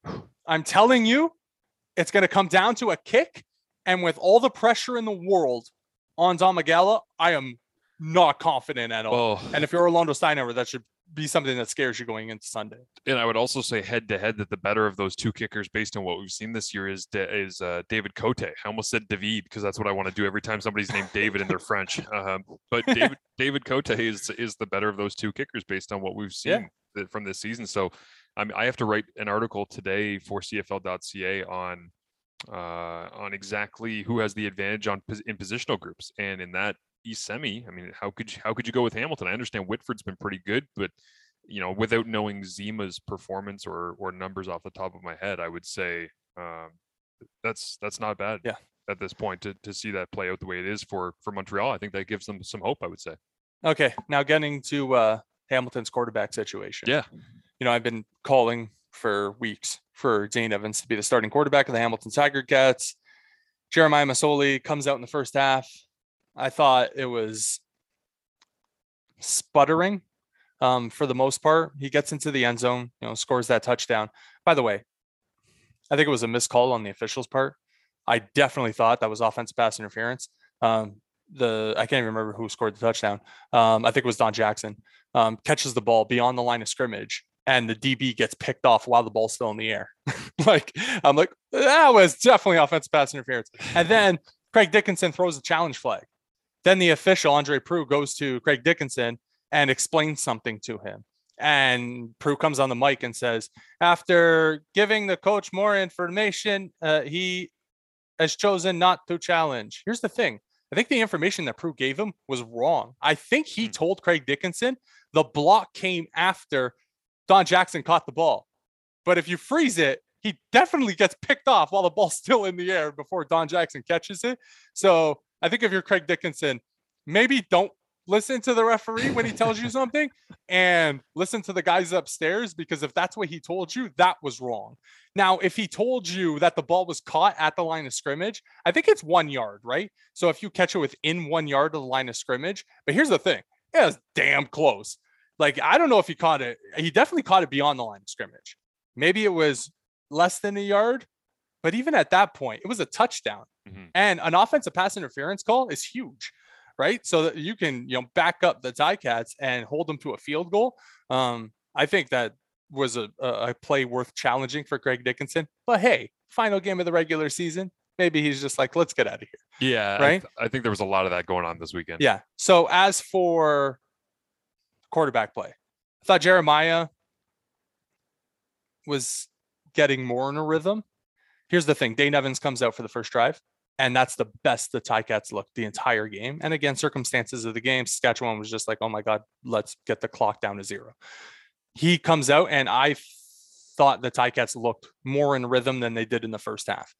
I'm telling you, it's going to come down to a kick, and with all the pressure in the world on Domagala, I am not confident at all. Well, and if you're Orlando Steinauer, that should be something that scares you going into Sunday. and I would also say head to head that the better of those two kickers, based on what we've seen this year, is Da- is uh, David Cote. I almost said David because that's what I want to do every time somebody's named David and they're French. *laughs* Um, but David David Cote is is the better of those two kickers based on what we've Yeah. seen th- from this season. So I mean, I have to write an article today for CFL.ca on uh, on exactly who has the advantage on in positional groups, and in that East semi, I mean, how could you, how could you go with Hamilton? I understand Whitford's been pretty good, but you know, without knowing Zima's performance or or numbers off the top of my head, I would say um, that's that's not bad. Yeah. At this point, to, to see that play out the way it is for for Montreal, I think that gives them some hope. I would say. Okay, now getting to uh, Hamilton's quarterback situation. Yeah. you know, I've been calling for weeks for Dane Evans to be the starting quarterback of the Hamilton Tiger Cats. Jeremiah Masoli comes out in the first half. I thought it was sputtering um, for the most part. He gets into the end zone, you know, scores that touchdown. By the way, I think it was a missed call on the officials' part. I definitely thought that was offensive pass interference. Um, the I can't even remember who scored the touchdown. Um, I think it was Don Jackson. Um, catches the ball beyond the line of scrimmage, and the DB gets picked off while the ball's still in the air. *laughs* like I'm like that was definitely offensive pass interference. And then Craig Dickenson throws a challenge flag. Then the official Andre Proulx goes to Craig Dickenson and explains something to him. And Proulx comes on the mic and says, after giving the coach more information, uh, he has chosen not to challenge. Here's the thing. I think the information that Proulx gave him was wrong. I think he Hmm. told Craig Dickenson the block came after Don Jackson caught the ball. But if you freeze it, he definitely gets picked off while the ball's *laughs* still in the air before Don Jackson catches it. So I think if you're Craig Dickenson, maybe don't listen to the referee when he tells you *laughs* something and listen to the guys upstairs because if that's what he told you, that was wrong. Now, if he told you that the ball was caught at the line of scrimmage, I think it's one yard, right? So if you catch it within one yard of the line of scrimmage, but here's the thing it was damn close. Like, I don't know if he caught it. He definitely caught it beyond the line of scrimmage. Maybe it was less than a yard, but even at that point, it was a touchdown. Mhm. And an offensive pass interference call is huge, right? So that you can, you know, back up the Ticats and hold them to a field goal. Um, I think that was a, a play worth challenging for Greg Dickenson. But hey, final game of the regular season. Maybe he's just like, let's get out of here. Yeah. I Right? th- I, think there was a lot of that going on this weekend. Yeah. So as for quarterback play, I thought Jeremiah was getting more in a rhythm. Here's the thing: Dane Evans comes out for the first drive, and that's the best the Ticats looked the entire game. And again, circumstances of the game, Saskatchewan was just like, "Oh my God, let's get the clock down to zero. He comes out, and I thought the Ticats looked more in rhythm than they did in the first half.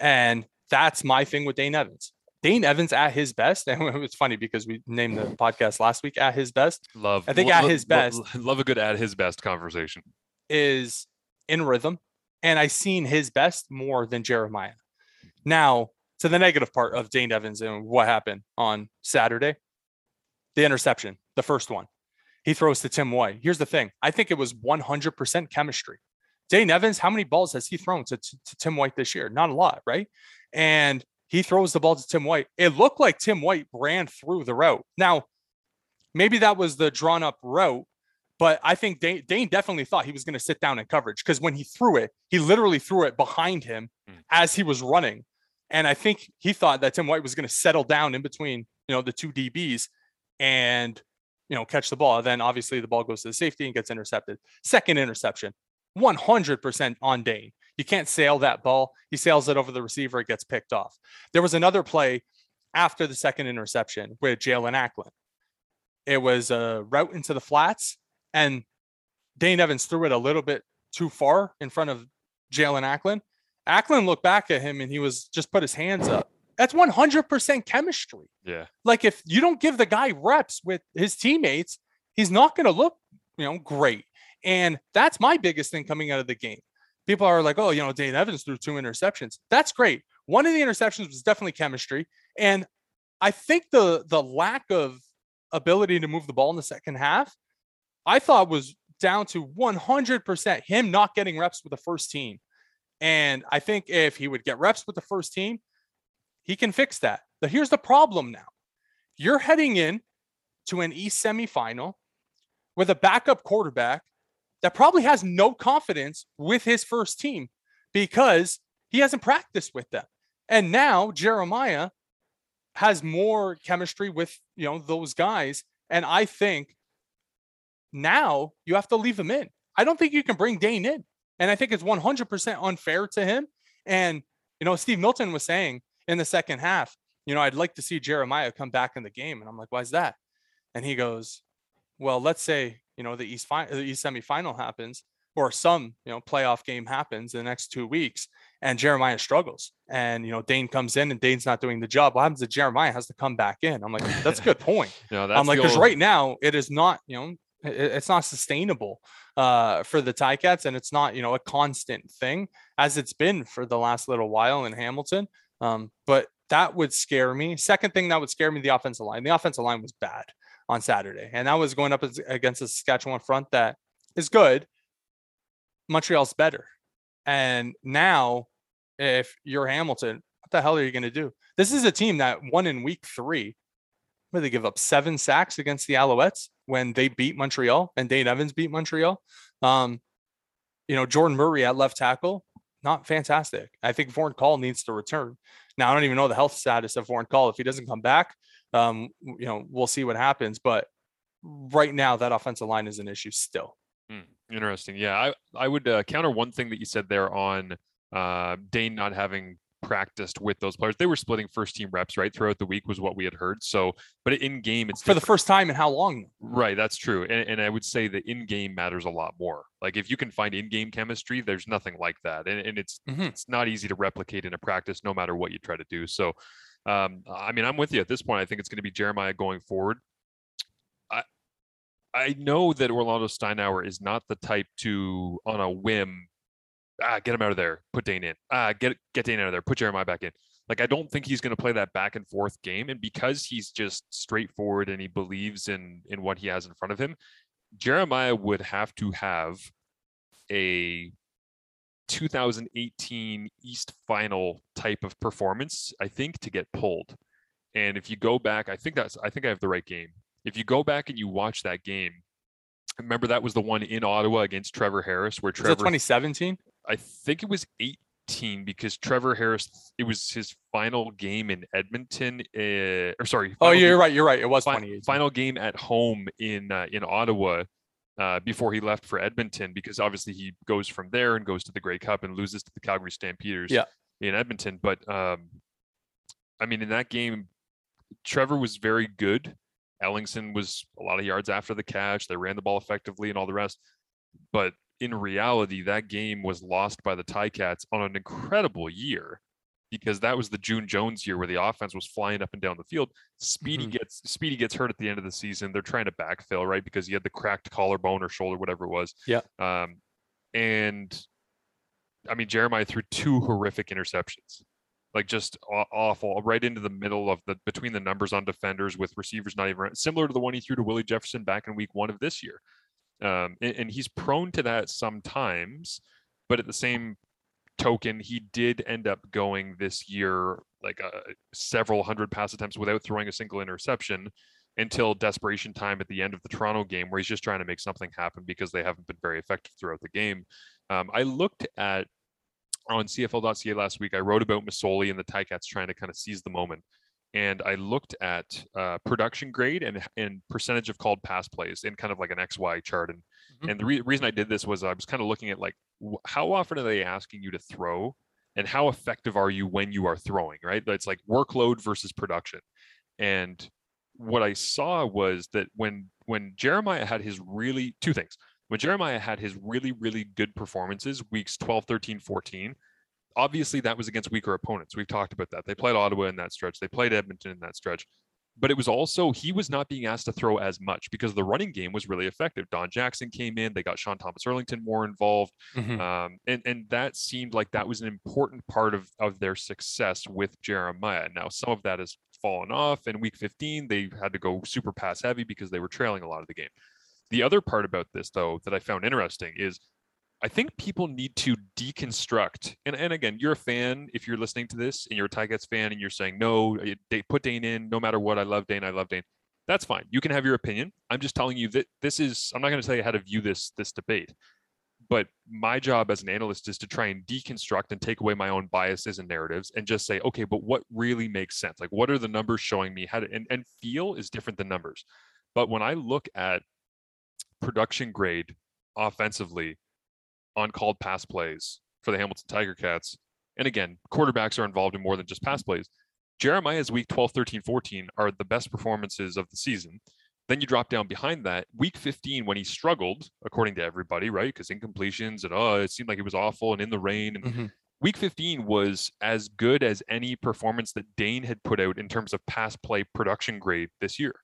And that's my thing with Dane Evans. Dane Evans at his best, *laughs* and it's funny because we named the podcast last week at his best Love. I think lo- at lo- his lo- best- *laughs* Love a good at his best conversation. is in rhythm, and I seen his best more than Jeremiah. Now to the negative part of Dane Evans and what happened on Saturday, the interception, the first one, he throws to Tim White. Here's the thing: I think it was 100% chemistry. Dane Evans, how many balls has he thrown to, to, to Tim White this year? Not a lot, right? And he throws the ball to Tim White. It looked like Tim White ran through the route. Now, maybe that was the drawn up route, but I think Dane, Dane definitely thought he was going to sit down in coverage because when he threw it, he literally threw it behind him Mm. as he was running. And I think he thought that Tim White was going to settle down in between, you know, the two DBs and, you know, catch the ball. Then obviously the ball goes to the safety and gets intercepted. Second interception, 100% on Dane. You can't sail that ball. He sails it over the receiver, it gets picked off. There was another play after the second interception with Jaelon Acklin. It was a route into the flats, and Dane Evans threw it a little bit too far in front of Jaelon Acklin. Acklin looked back at him and he was just put his hands up. That's 100% chemistry. Yeah. Like if you don't give the guy reps with his teammates, he's not going to look, you know, great. And that's my biggest thing coming out of the game. People are like, "Oh, you know, Dane Evans threw two interceptions." That's great. One of the interceptions was definitely chemistry, and I think the the lack of ability to move the ball in the second half, I thought was down to 100% him not getting reps with the first team. And I think if he would get reps with the first team, he can fix that. But here's the problem now. You're heading in to an East semifinal with a backup quarterback that probably has no confidence with his first team because he hasn't practiced with them. And now Jeremiah has more chemistry with, you know, those guys and I think now you have to leave him in. I don't think you can bring Dane in. And I think it's 100% unfair to him. And, you know, Steve Milton was saying in the second half, you know, I'd like to see Jeremiah come back in the game. And I'm like, why is that? And he goes, well, let's say, you know, the East, fi- the East semifinal happens or some, you know, playoff game happens in the next two weeks and Jeremiah struggles. And, you know, Dane comes in and Dane's not doing the job. What happens to Jeremiah has to come back in? I'm like, that's a good point. *laughs* No, that's I'm like, because old- right now it is not, you know, it- it's not sustainable uh, for the Ticats, and it's not, you know, a constant thing as it's been for the last little while in Hamilton. Um, but that would scare me. Second thing that would scare me, the offensive line. The offensive line was bad on Saturday, and that was going up against the Saskatchewan front that is good. Montreal's better, and now if you're Hamilton, what the hell are you going to do? This is a team that won in week three where they give up seven sacks against the Alouettes when they beat Montreal and Dane Evans beat Montreal. Um, you know, Jordan Murray at left tackle, not fantastic. I think Vorn Call needs to return. Now, I don't even know the health status of Vorn Call. If he doesn't come back, um, you know, we'll see what happens. But right now, that offensive line is an issue still. Hmm, interesting. Yeah, I I would uh, counter one thing that you said there on uh, Dane not having practiced with those players. They were splitting first team reps right throughout the week was what we had heard. So, but in game it's For the first time in how long? right. That's true, and, and I would say the in game matters a lot more. Like if you can find in game chemistry, there's nothing like that, and, and it's Mhm. it's not easy to replicate in a practice, no matter what you try to do. So, um, I mean, I'm with you at this point. I think it's going to be Jeremiah going forward. I I know that Orlando Steinauer is not the type to, on a whim, ah, get him out of there, put Dane in, ah, get get Dane out of there, put Jeremiah back in. Like I don't think he's going to play that back and forth game, and because he's just straightforward and he believes in in what he has in front of him, Jeremiah would have to have a 2018 East Final type of performance, I think, to get pulled. And if you go back, I think that's I think I have the right game. If you go back and you watch that game, remember that was the one in Ottawa against Trevor Harris, where Trevor 2017? I think it was 18 because Trevor Harris it was his final game in Edmonton uh, or sorry Oh, you're game- right. You're right. It was fi- 2018. final game at home in uh, in Ottawa uh, before he left for Edmonton because obviously he goes from there and goes to the Grey Cup and loses to the Calgary Stampeders Yeah. in Edmonton. But um, I mean, in that game, Trevor was very good. Ellingson was a lot of yards after the catch. They ran the ball effectively and all the rest. But in reality, that game was lost by the Ticats on an incredible year because that was the June Jones year where the offense was flying up and down the field. Speedy Mhm. gets Speedy gets hurt at the end of the season. They're trying to backfill, right? Because he had the cracked collarbone or shoulder, whatever it was. Yeah. Um, and I mean, Jeremiah threw two horrific interceptions, like just awful, right into the middle of the between the numbers on defenders with receivers not even similar to the one he threw to Willie Jefferson back in week one of this year. Um, and, and he's prone to that sometimes, but at the same token, he did end up going this year like uh, several hundred pass attempts without throwing a single interception until desperation time at the end of the Toronto game, where he's just trying to make something happen because they haven't been very effective throughout the game. Um, I looked at on CFL.ca last week. I wrote about Masoli and the Ticats trying to kind of seize the moment, and I looked at uh, production grade and and percentage of called pass plays in kind of like an XY chart. And Mhm. and the re- reason I did this was I was kind of looking at like how often are they asking you to throw and how effective are you when you are throwing, right? It's like workload versus production. And what I saw was that when when Jeremiah had his really two things. When Jeremiah had his really really good performances weeks 12, 13, 14, obviously that was against weaker opponents. We've talked about that. They played Ottawa in that stretch. They played Edmonton in that stretch. But it was also he was not being asked to throw as much because the running game was really effective. Don Jackson came in. They got Sean Thomas Erlington more involved. Mhm. Um, and, and that seemed like that was an important part of, of their success with Jeremiah. Now, some of that has fallen off. In week 15, they had to go super pass heavy because they were trailing a lot of the game. The other part about this, though, that I found interesting is I think people need to deconstruct. And, and again, you're a fan. If you're listening to this and you're a Ticats fan and you're saying, no, eh, they put Dane in no matter what. I love Dane. I love Dane. That's fine. You can have your opinion. I'm just telling you that this is, I'm not going to tell you how to view this, this debate but my job as an analyst is to try and deconstruct and take away my own biases and narratives and just say okay but what really makes sense like what are the numbers showing me how to and, and feel is different than numbers but when i look at production grade offensively on called pass plays for the hamilton tiger cats and again quarterbacks are involved in more than just pass plays jeremiah's week 12 13 14 are the best performances of the season then you drop down behind that week 15 when he struggled, according to everybody, right? Because incompletions and oh, it seemed like he was awful and in the rain. And Mhm. week 15 was as good as any performance that Dane had put out in terms of pass play production grade this year.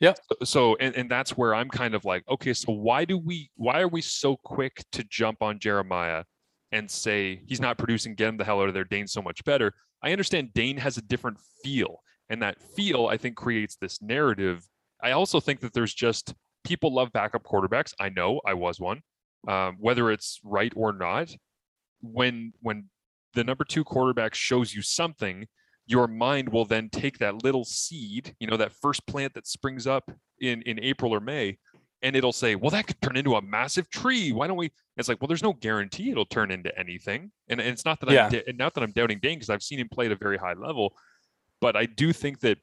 Yeah. So, and, and that's where I'm kind of like, okay, so why do we why are we so quick to jump on Jeremiah and say he's not producing, get him the hell out of there, Dane's so much better? I understand Dane has a different feel. And that feel, I think, creates this narrative I also think that there's just people love backup quarterbacks. I know I was one, um, whether it's right or not. When when the number two quarterback shows you something, your mind will then take that little seed, you know, that first plant that springs up in in April or May, and it'll say, "Well, that could turn into a massive tree. Why don't we?" It's like, well, there's no guarantee it'll turn into anything, and, and it's not that Yeah. I'm da- not that I'm doubting Dane because I've seen him play at a very high level, but I do think that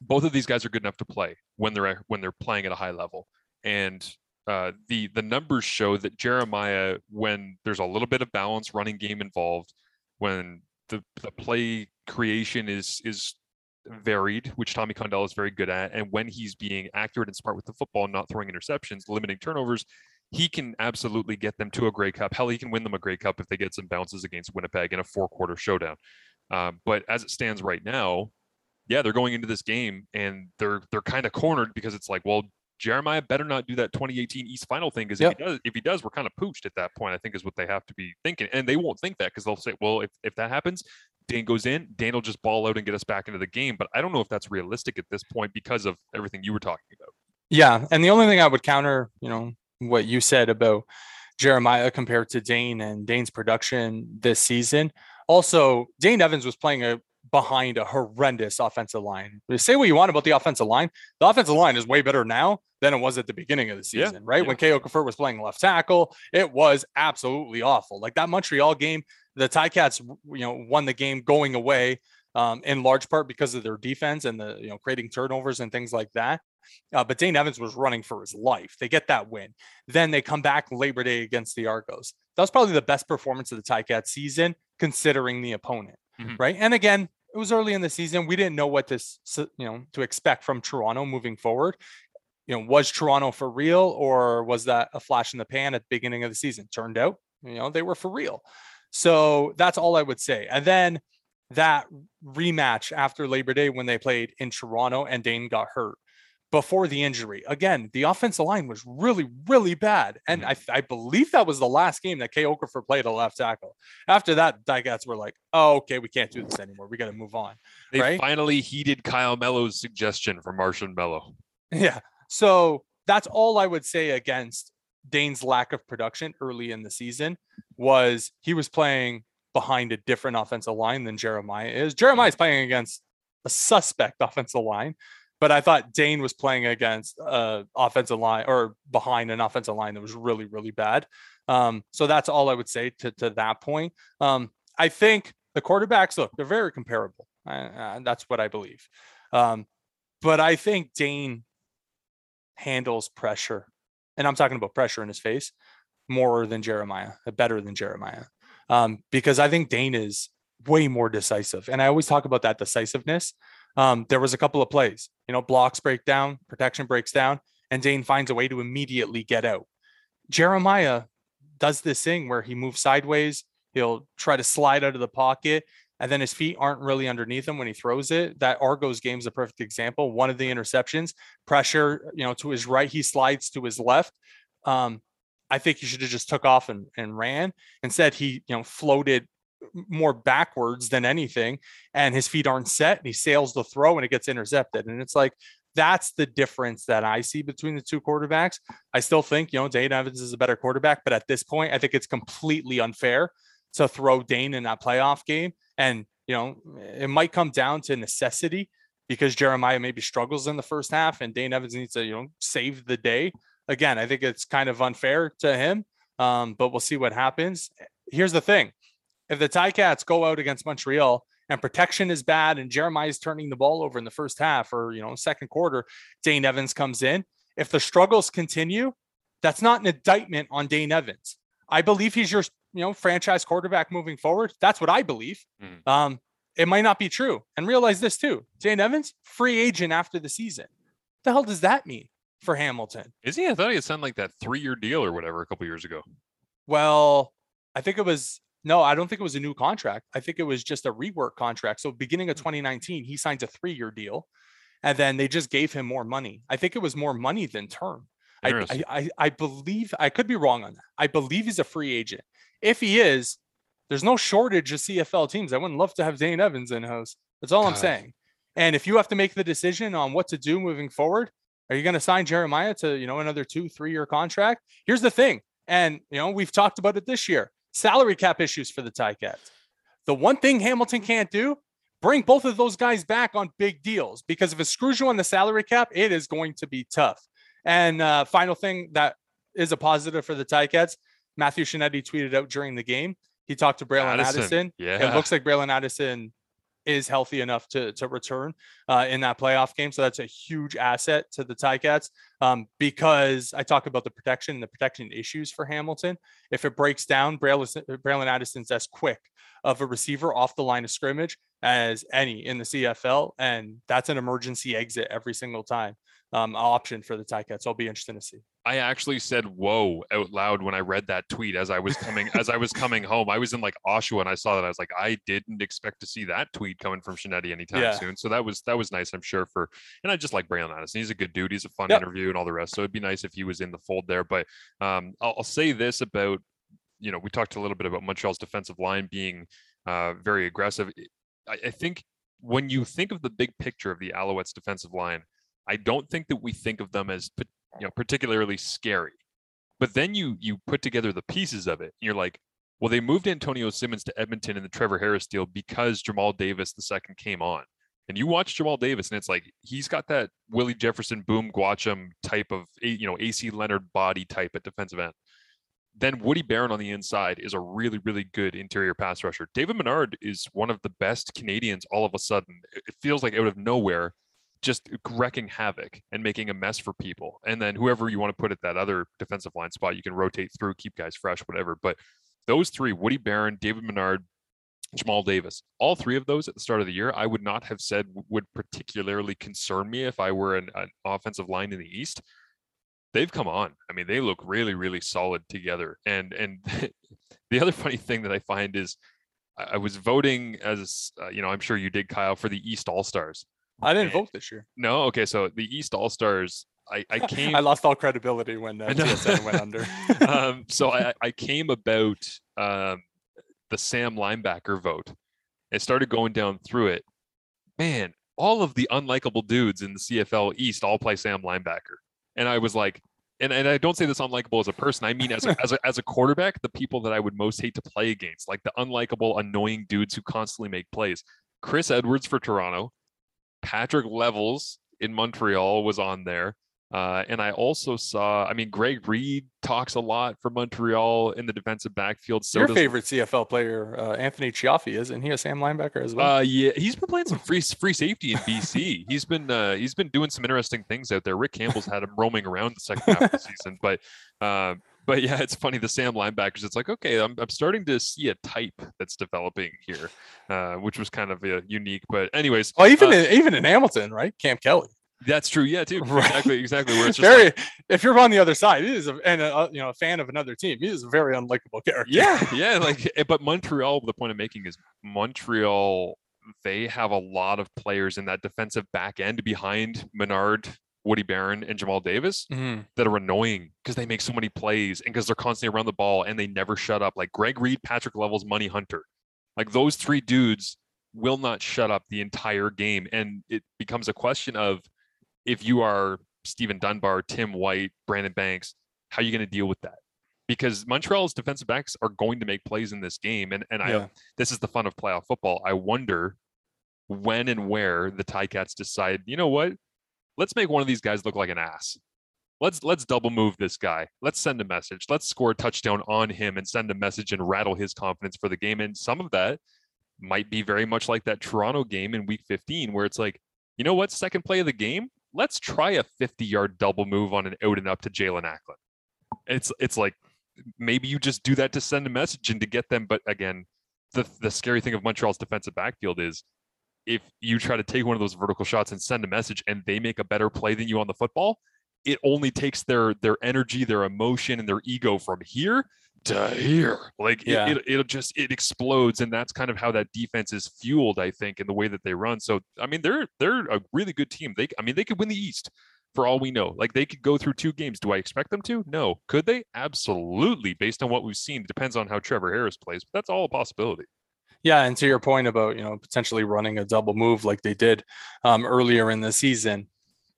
both of these guys are good enough to play when they're when they're playing at a high level and uh, the the numbers show that Jeremiah when there's a little bit of balance running game involved when the the play creation is is varied which Tommy Condell is very good at and when he's being accurate and smart with the football and not throwing interceptions limiting turnovers he can absolutely get them to a Grey Cup. Hell, he can win them a Grey Cup if they get some bounces against Winnipeg in a four quarter showdown. Um, but as it stands right now, yeah, they're going into this game and they're they're kind of cornered because it's like, well, Jeremiah better not do that 2018 East Final thing because Yep. if he does, if he does, we're kind of pooched at that point. I think is what they have to be thinking, and they won't think that because they'll say, well, if if that happens, Dane goes in, Dan will just ball out and get us back into the game. But I don't know if that's realistic at this point because of everything you were talking about. Yeah, and the only thing I would counter, you know, what you said about Jeremiah compared to Dane and Dane's production this season. Also, Dane Evans was playing a behind a horrendous offensive line. Say what you want about the offensive line, the offensive line is way better now than it was at the beginning of the Yeah, season, right? yeah. When Kay Okafor was playing left tackle, it was absolutely awful. Like that Montreal game, the Ticats, you know, won the game going away um, in large part because of their defense and the you know creating turnovers and things like that. Uh, but Dane Evans was running for his life. They get that win. Then they come back Labor Day against the Argos. That was probably the best performance of the Ticats season, considering the opponent, Mhm. right? And again, it was early in the season. We didn't know what this, you know, to expect from Toronto moving forward. You know, was Toronto for real or was that a flash in the pan at the beginning of the season? Turned out, you know, they were for real. So that's all I would say. And then that rematch after Labor Day when they played in Toronto and Dane got hurt before the injury. Again, the offensive line was really, really bad. And Mhm. I, I believe that was the last game that Kay Okafor played a left tackle. After that, Ticats were like, oh, okay, we can't do this anymore. We got to move on. They Right? finally heeded Kyle Mello's suggestion for Martian Mello. Yeah. So that's all I would say against Dane's lack of production early in the season was he was playing behind a different offensive line than Jeremiah is. Jeremiah is playing against a suspect offensive line, but I thought Dane was playing against a offensive line or behind an offensive line that was really, really bad. Um, so that's all I would say to, to that point. Um, I think the quarterbacks look, they're very comparable. Uh, that's what I believe. Um, but I think Dane handles pressure, and I'm talking about pressure in his face more than Jeremiah, uh, better than Jeremiah, um, because I think Dane is way more decisive. And I always talk about that decisiveness. Um, there was a couple of plays, you know, blocks break down, protection breaks down, and Dane finds a way to immediately get out. Jeremiah does this thing where he moves sideways, he'll try to slide out of the pocket, and then his feet aren't really underneath him when he throws it. That Argos game is a perfect example. One of the interceptions, pressure, you know, to his right, he slides to his left. Um, I think he should have just took off and, and ran. Instead, he, you know, floated more backwards than anything, and his feet aren't set, and he sails the throw and it gets intercepted. And it's like that's the difference that I see between the two quarterbacks. I still think, you know, Dane Evans is a better quarterback, but at this point, I think it's completely unfair to throw Dane in that playoff game. And, you know, it might come down to necessity because Jeremiah maybe struggles in the first half and Dane Evans needs to, you know, save the day. Again, I think it's kind of unfair to him, um, but we'll see what happens. Here's the thing if the Ticats go out against Montreal and protection is bad and Jeremiah is turning the ball over in the first half or, you know, second quarter, Dane Evans comes in. If the struggles continue, that's not an indictment on Dane Evans. I believe he's your, you know, franchise quarterback moving forward. That's what I believe. Mhm. Um, it might not be true. And realize this too. Dane Evans, free agent after the season. the hell does that mean for Hamilton? Is he? I thought he had signed like that three-year deal or whatever a couple years ago. Well, I think it was no, I don't think it was a new contract. I think it was just a rework contract. So beginning of 2019, he signs a three-year deal, and then they just gave him more money. I think it was more money than term. I, I I believe I could be wrong on that. I believe he's a free agent. If he is, there's no shortage of CFL teams. I wouldn't love to have Dane Evans in house. That's all I'm saying. And if you have to make the decision on what to do moving forward, are you going to sign Jeremiah to you know another two, three year contract? Here's the thing, and you know we've talked about it this year: salary cap issues for the Ticats. The one thing Hamilton can't do: bring both of those guys back on big deals because if it screws you on the salary cap, it is going to be tough. And uh, final thing that is a positive for the Ticats: Matthew Scianitti tweeted out during the game. He talked to Bralon Addison, Addison. yeah. It looks like Bralon Addison is healthy enough to to return uh, in that playoff game. So that's a huge asset to the Ticats um, because I talk about the protection, and the protection issues for Hamilton. If it breaks down, Bralon, Bralon Addison's as quick of a receiver off the line of scrimmage as any in the CFL, and that's an emergency exit every single time um, option for the Ticats. I'll be interested to see. I actually said "whoa" out loud when I read that tweet as I was coming as I was coming home. I was in like Oshawa and I saw that. I was like, I didn't expect to see that tweet coming from Scianitti anytime Yeah. soon. So that was that was nice, I'm sure. For and I just like Bralon Addison. He's a good dude. He's a fun Yep. interview and all the rest. So it'd be nice if he was in the fold there. But um, I'll, I'll say this about you know we talked a little bit about Montreal's defensive line being uh, very aggressive. I, I think when you think of the big picture of the Alouettes defensive line, I don't think that we think of them as you know particularly scary. But then you you put together the pieces of it. And you're like, well, they moved Antonio Simmons to Edmonton in the Trevor Harris deal because Jamal Davis the second came on. And you watch Jamal Davis, and it's like he's got that Willie Jefferson, Boom Guacham type of you know AC Leonard body type at defensive end. Then Woody Baron on the inside is a really, really good interior pass rusher. David Menard is one of the best Canadians all of a sudden. It it feels like out of nowhere, just wrecking havoc and making a mess for people. And then whoever you want to put at that other defensive line spot, you can rotate through, keep guys fresh, whatever. But those three, Woody Baron, David Menard, Jamal Davis, all three of those at the start of the year, I would not have said would particularly concern me if I were an, an offensive line in the East. They've come on. I mean, they look really, really solid together. And and *laughs* the other funny thing that I find is I, was voting as uh, you know, I'm sure you did, Kyle, for the East All Stars. I didn't vote this year. No, okay, so the East All Stars, I, I *laughs* came I lost all credibility when uh, I. TSN went under. *laughs* um, so I, I came about um, the Sam linebacker vote and started going down through it. Man, all of the unlikable dudes in the CFL East all play Sam linebacker. And I was like, and, and I don't say this unlikable as a person. I mean, as a, *laughs* as, a, as a quarterback, the people that I would most hate to play against, like the unlikable, annoying dudes who constantly make plays. Chris Edwards for Toronto, Patrick Levels in Montreal was on there. Uh, and I also saw, I mean, Greg Reed talks a lot for Montreal in the defensive backfield. So Your does, favorite CFL player, uh, Anthony Chiaffi, isn't he a Sam linebacker as well? Uh, yeah, he's been playing some free free safety in BC. *laughs* he's been uh, he's been doing some interesting things out there. Rick Campbell's had him roaming around the second half of the season, but uh, but yeah, it's funny the Sam linebackers. It's like okay, I'm I'm starting to see a type that's developing here, uh, which was kind of uh, unique. But anyways, Well, even uh, in, even in Hamilton, right? Camp Kelly. that's true. Yeah, too. *laughs* Right. Exactly, exactly. Where it's *laughs* very. like, if you're on the other side, he is a, and a, you know a fan of another team. He is a very unlikable character. yeah, *laughs* yeah. Like, eh, but Montreal. The point I'm making is Montreal. They have a lot of players in that defensive back end behind Menard, Woody Baron, and Jamal Davis. Mhm. that are annoying because they make so many plays and because they're constantly around the ball and they never shut up. Like Greg Reed, Patrick Levels, Money Hunter. Like those three dudes will not shut up the entire game. And it becomes a question of if you are Stephen Dunbar, Tim White, Brandon Banks, how are you going to deal with that? Because Montreal's defensive backs are going to make plays in this game. And and Yeah. I this is the fun of playoff football. I wonder when and where the Ticats decide, you know what? Let's make one of these guys look like an ass let's let's double move this guy. Let's send a message. Let's score a touchdown on him and send a message and rattle his confidence for the game. And some of that might be very much like that Toronto game in week 15, where it's like, you know what, second play of the game, let's try a 50 yard double move on an out and up to Jaelon Acklin. It's it's like maybe you just do that to send a message and to get them. But again, the the scary thing of Montreal's defensive backfield is if you try to take one of those vertical shots and send a message and they make a better play than you on the football, it only takes their their energy, their emotion, and their ego from here to here. Like it- Yeah. it, it'll just it explodes, and that's kind of how that defense is fueled, I think, in the way that they run. So I mean, they're they're a really good team. They I mean, they could win the East for all we know. Like they could go through two games. Do I expect them to? No. Could they? Absolutely. Based on what we've seen, it depends on how Trevor Harris plays, but that's all a possibility. Yeah, and to your point about you know potentially running a double move like they did um, earlier in the season,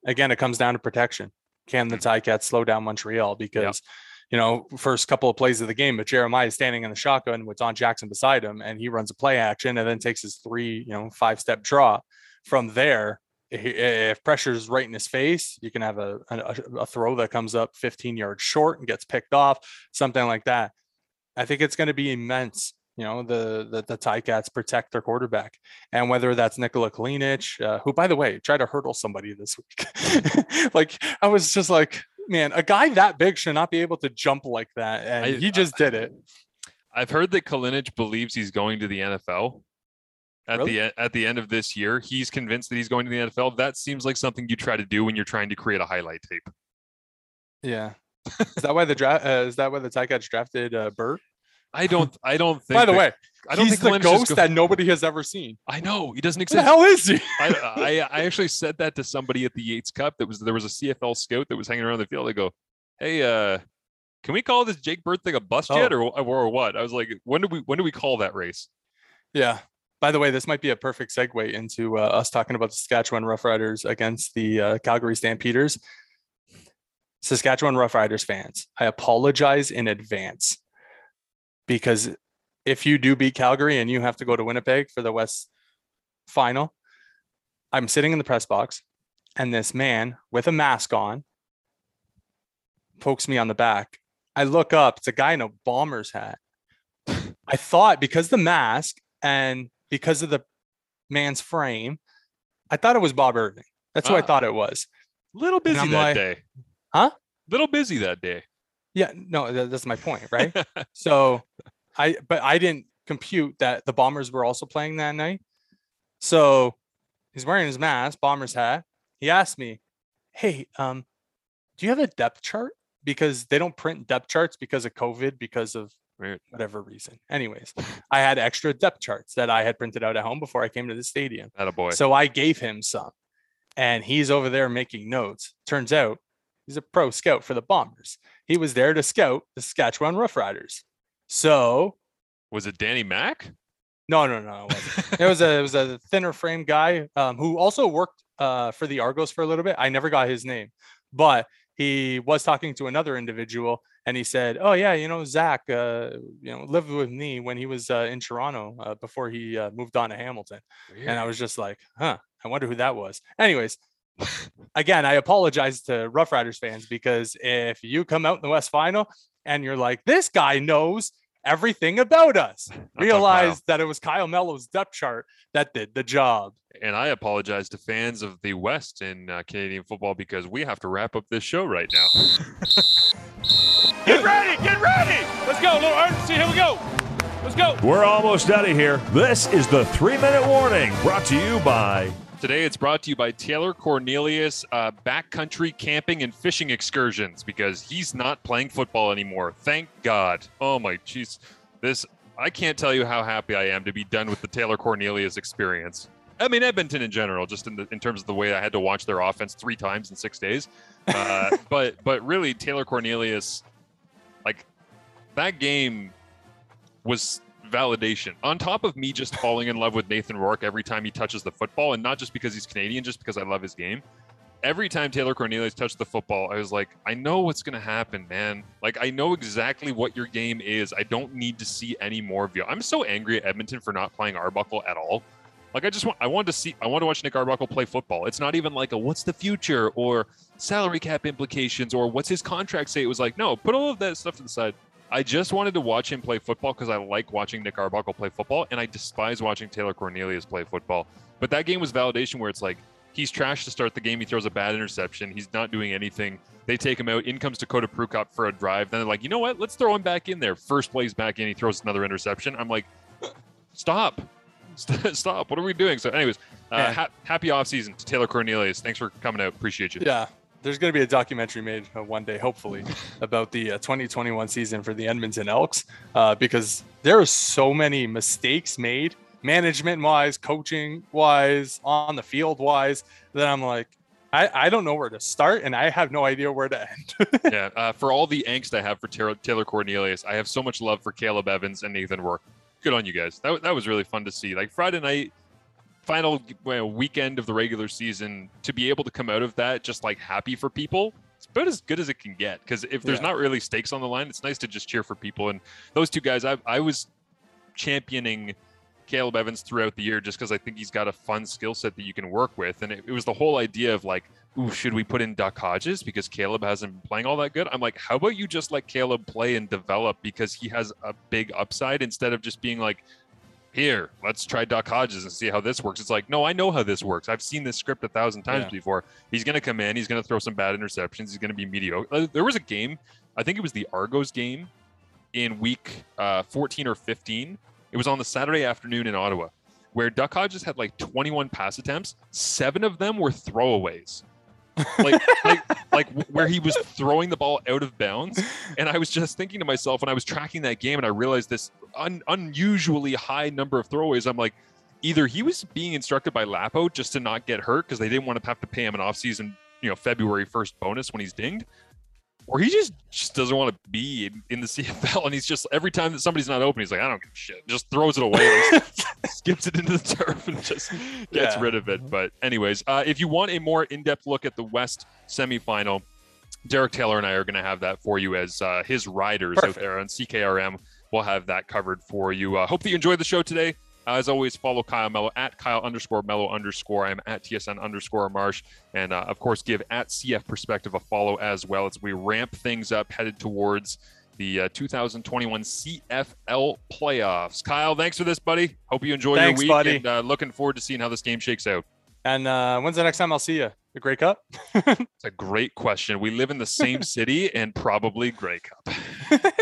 again it comes down to protection. Can the Ticats slow down Montreal? Because you know first couple of plays of the game, but Jeremiah is standing in the shotgun with Don Jackson beside him, and he runs a play action and then takes his three you know five step draw. From there, if pressure's right in his face, you can have a, a, a throw that comes up 15 yards short and gets picked off, something like that. I think it's going to be immense. You know, the the, the Ticats protect their quarterback, and whether that's Nikola Kalinic, uh, who, by the way, tried to hurdle somebody this week. *laughs* like I was just like, man, a guy that big should not be able to jump like that, and I- he just did it. I've heard that Kalinic believes he's going to the NFL at Really? the at the end of this year. He's convinced that he's going to the NFL. That seems like something you try to do when you're trying to create a highlight tape. Yeah. *laughs* Is that why the draft? Uh, is that why the Ticats drafted uh, Burt? I don't. I don't think. By the that- way, I don't he's think the ghost go- that nobody has ever seen. I know he doesn't Who the exist. hell is he? *laughs* I, I I actually said that to somebody at the Yates Cup. That was there was a CFL scout that was hanging around the field. I go, hey, uh, can we call this Jake Burt thing a bust yet, Oh. or or what? I was like, when do we when do we call that race? Yeah. By the way, this might be a perfect segue into uh, us talking about the Saskatchewan Roughriders against the uh, Calgary Stampeders. Saskatchewan Roughriders fans, I apologize in advance because if you do beat Calgary and you have to go to Winnipeg for the West final, I'm sitting in the press box and this man with a mask on pokes me on the back. I look up, it's a guy in a bomber's hat. I thought because the mask and because of the man's frame, I thought it was Bob Irving. That's who I Ah. thought it was. Little busy that like- day. Huh? Little busy that day. Yeah, no, tha- that's my point, right? *laughs* so I but I didn't compute that the Bombers were also playing that night. So he's wearing his mask, bomber's hat. He asked me, Hey, um, do you have a depth chart? Because they don't print depth charts because of COVID, because of Right. whatever reason. Anyways, I had extra depth charts that I had printed out at home before I came to the stadium. That a boy. So I gave him some, and he's over there making notes. Turns out he's a pro scout for the Bombers. He was there to scout the Saskatchewan Roughriders. So was it Danny Mack? no, no, no, it wasn't. it was a it was a thinner frame guy um, who also worked uh, for the Argos for a little bit. I never got his name, but he was talking to another individual, and he said, "Oh yeah, you know Zach, uh, you know lived with me when he was uh, in Toronto uh, before he uh, moved on to Hamilton." And I was just like, huh, I wonder who that was. Anyways, again, I apologize to Rough Riders fans because if you come out in the West Final and you're like, this guy knows everything about us, *laughs* That's realize that it was Kyle Mello's depth chart that did the job. And I apologize to fans of the West in uh, Canadian football because we have to wrap up this show right now. *laughs* Get ready, get ready. Let's go, a little urgency. Here we go. Let's go. We're almost out of here. This is the three minute warning brought to you by. Today it's brought to you by Taylor Cornelius uh, backcountry camping and fishing excursions because he's not playing football anymore. Thank God. Oh my jeez. This I can't tell you how happy I am to be done with the Taylor Cornelius experience. I mean Edmonton in general, just in the, in terms of the way I had to watch their offense three times in six days. Uh, *laughs* but but really Taylor Cornelius, like that game was validation on top of me just falling in love with Nathan Rourke every time he touches the football, and not just because he's Canadian, just because I love his game. Every time Taylor Cornelius touched the football, I was like, I know what's going to happen, man. Like, I know exactly what your game is. I don't need to see any more of you. I'm so angry at Edmonton for not playing Arbuckle at all. Like, I just want, I wanted to see, I want to watch Nick Arbuckle play football. It's not even like a what's the future or salary cap implications or what's his contract say. It was like, no, put all of that stuff to the side. I just wanted to watch him play football because I like watching Nick Arbuckle play football, and I despise watching Taylor Cornelius play football. But that game was validation where it's like he's trash to start the game. He throws a bad interception. He's not doing anything. They take him out. In comes Dakota Prukop for a drive. Then they're like, you know what? Let's throw him back in there. First plays back in. He throws another interception. I'm like, stop. *laughs* Stop. What are we doing? So, anyways, uh, ha- happy offseason to Taylor Cornelius. Thanks for coming out. Appreciate you. Yeah. There's going to be a documentary made uh, one day, hopefully, *laughs* about the uh, 2021 season for the Edmonton Elks uh, because there are so many mistakes made, management wise, coaching wise, on the field wise, that I'm like, I, I don't know where to start and I have no idea where to end. *laughs* yeah, uh, for all the angst I have for Taylor, Taylor Cornelius, I have so much love for Caleb Evans and Nathan Rourke. Good on you guys. That, that was really fun to see. Like Friday night, final weekend of the regular season, to be able to come out of that just like happy for people, it's about as good as it can get. Because if there's Yeah. not really stakes on the line, it's nice to just cheer for people. And those two guys, I, I was championing Caleb Evans throughout the year just because I think he's got a fun skill set that you can work with. And it, it was the whole idea of like, ooh, should we put in Duck Hodges because Caleb hasn't been playing all that good? I'm like, how about you just let Caleb play and develop because he has a big upside instead of just being like, here, let's try Duck Hodges and see how this works. It's like, no, I know how this works. I've seen this script a thousand times Yeah. before. He's going to come in, he's going to throw some bad interceptions, he's going to be mediocre. Uh, There was a game, I think it was the Argos game in week uh, 14 or 15. It was on the Saturday afternoon in Ottawa, where Duck Hodges had like 21 pass attempts. Seven of them were throwaways. *laughs* like, like, like where he was throwing the ball out of bounds. And I was just thinking to myself when I was tracking that game, and I realized this un- unusually high number of throwaways. I'm like, either he was being instructed by Lapo just to not get hurt because they didn't want to have to pay him an offseason, you know, February 1st bonus when he's dinged, or he just just doesn't want to be in, in the *laughs* CFL. And he's just every time that somebody's not open, he's like, I don't give a shit. Just throws it away, *laughs* skips it into the turf, and just gets Yeah. rid of it. But anyways, uh, if you want a more in-depth look at the West semifinal, Derek Taylor and I are going to have that for you as uh, his riders out there on CKRM. We'll have that covered for you. Uh, hope that you enjoyed the show today. As always, follow Kyle Mello at Kyle underscore Mello underscore. I'm at TSN underscore Marsh. And uh, of course, give at CF Perspective a follow as well as we ramp things up headed towards the uh, 2021 CFL playoffs. Kyle, thanks for this, buddy. Hope you enjoy Thanks, your week buddy. and uh, looking forward to seeing how this game shakes out. and uh, when's the next time I'll see you? The Grey Cup? *laughs* It's a great question. We live in the same city and probably Grey Cup. *laughs*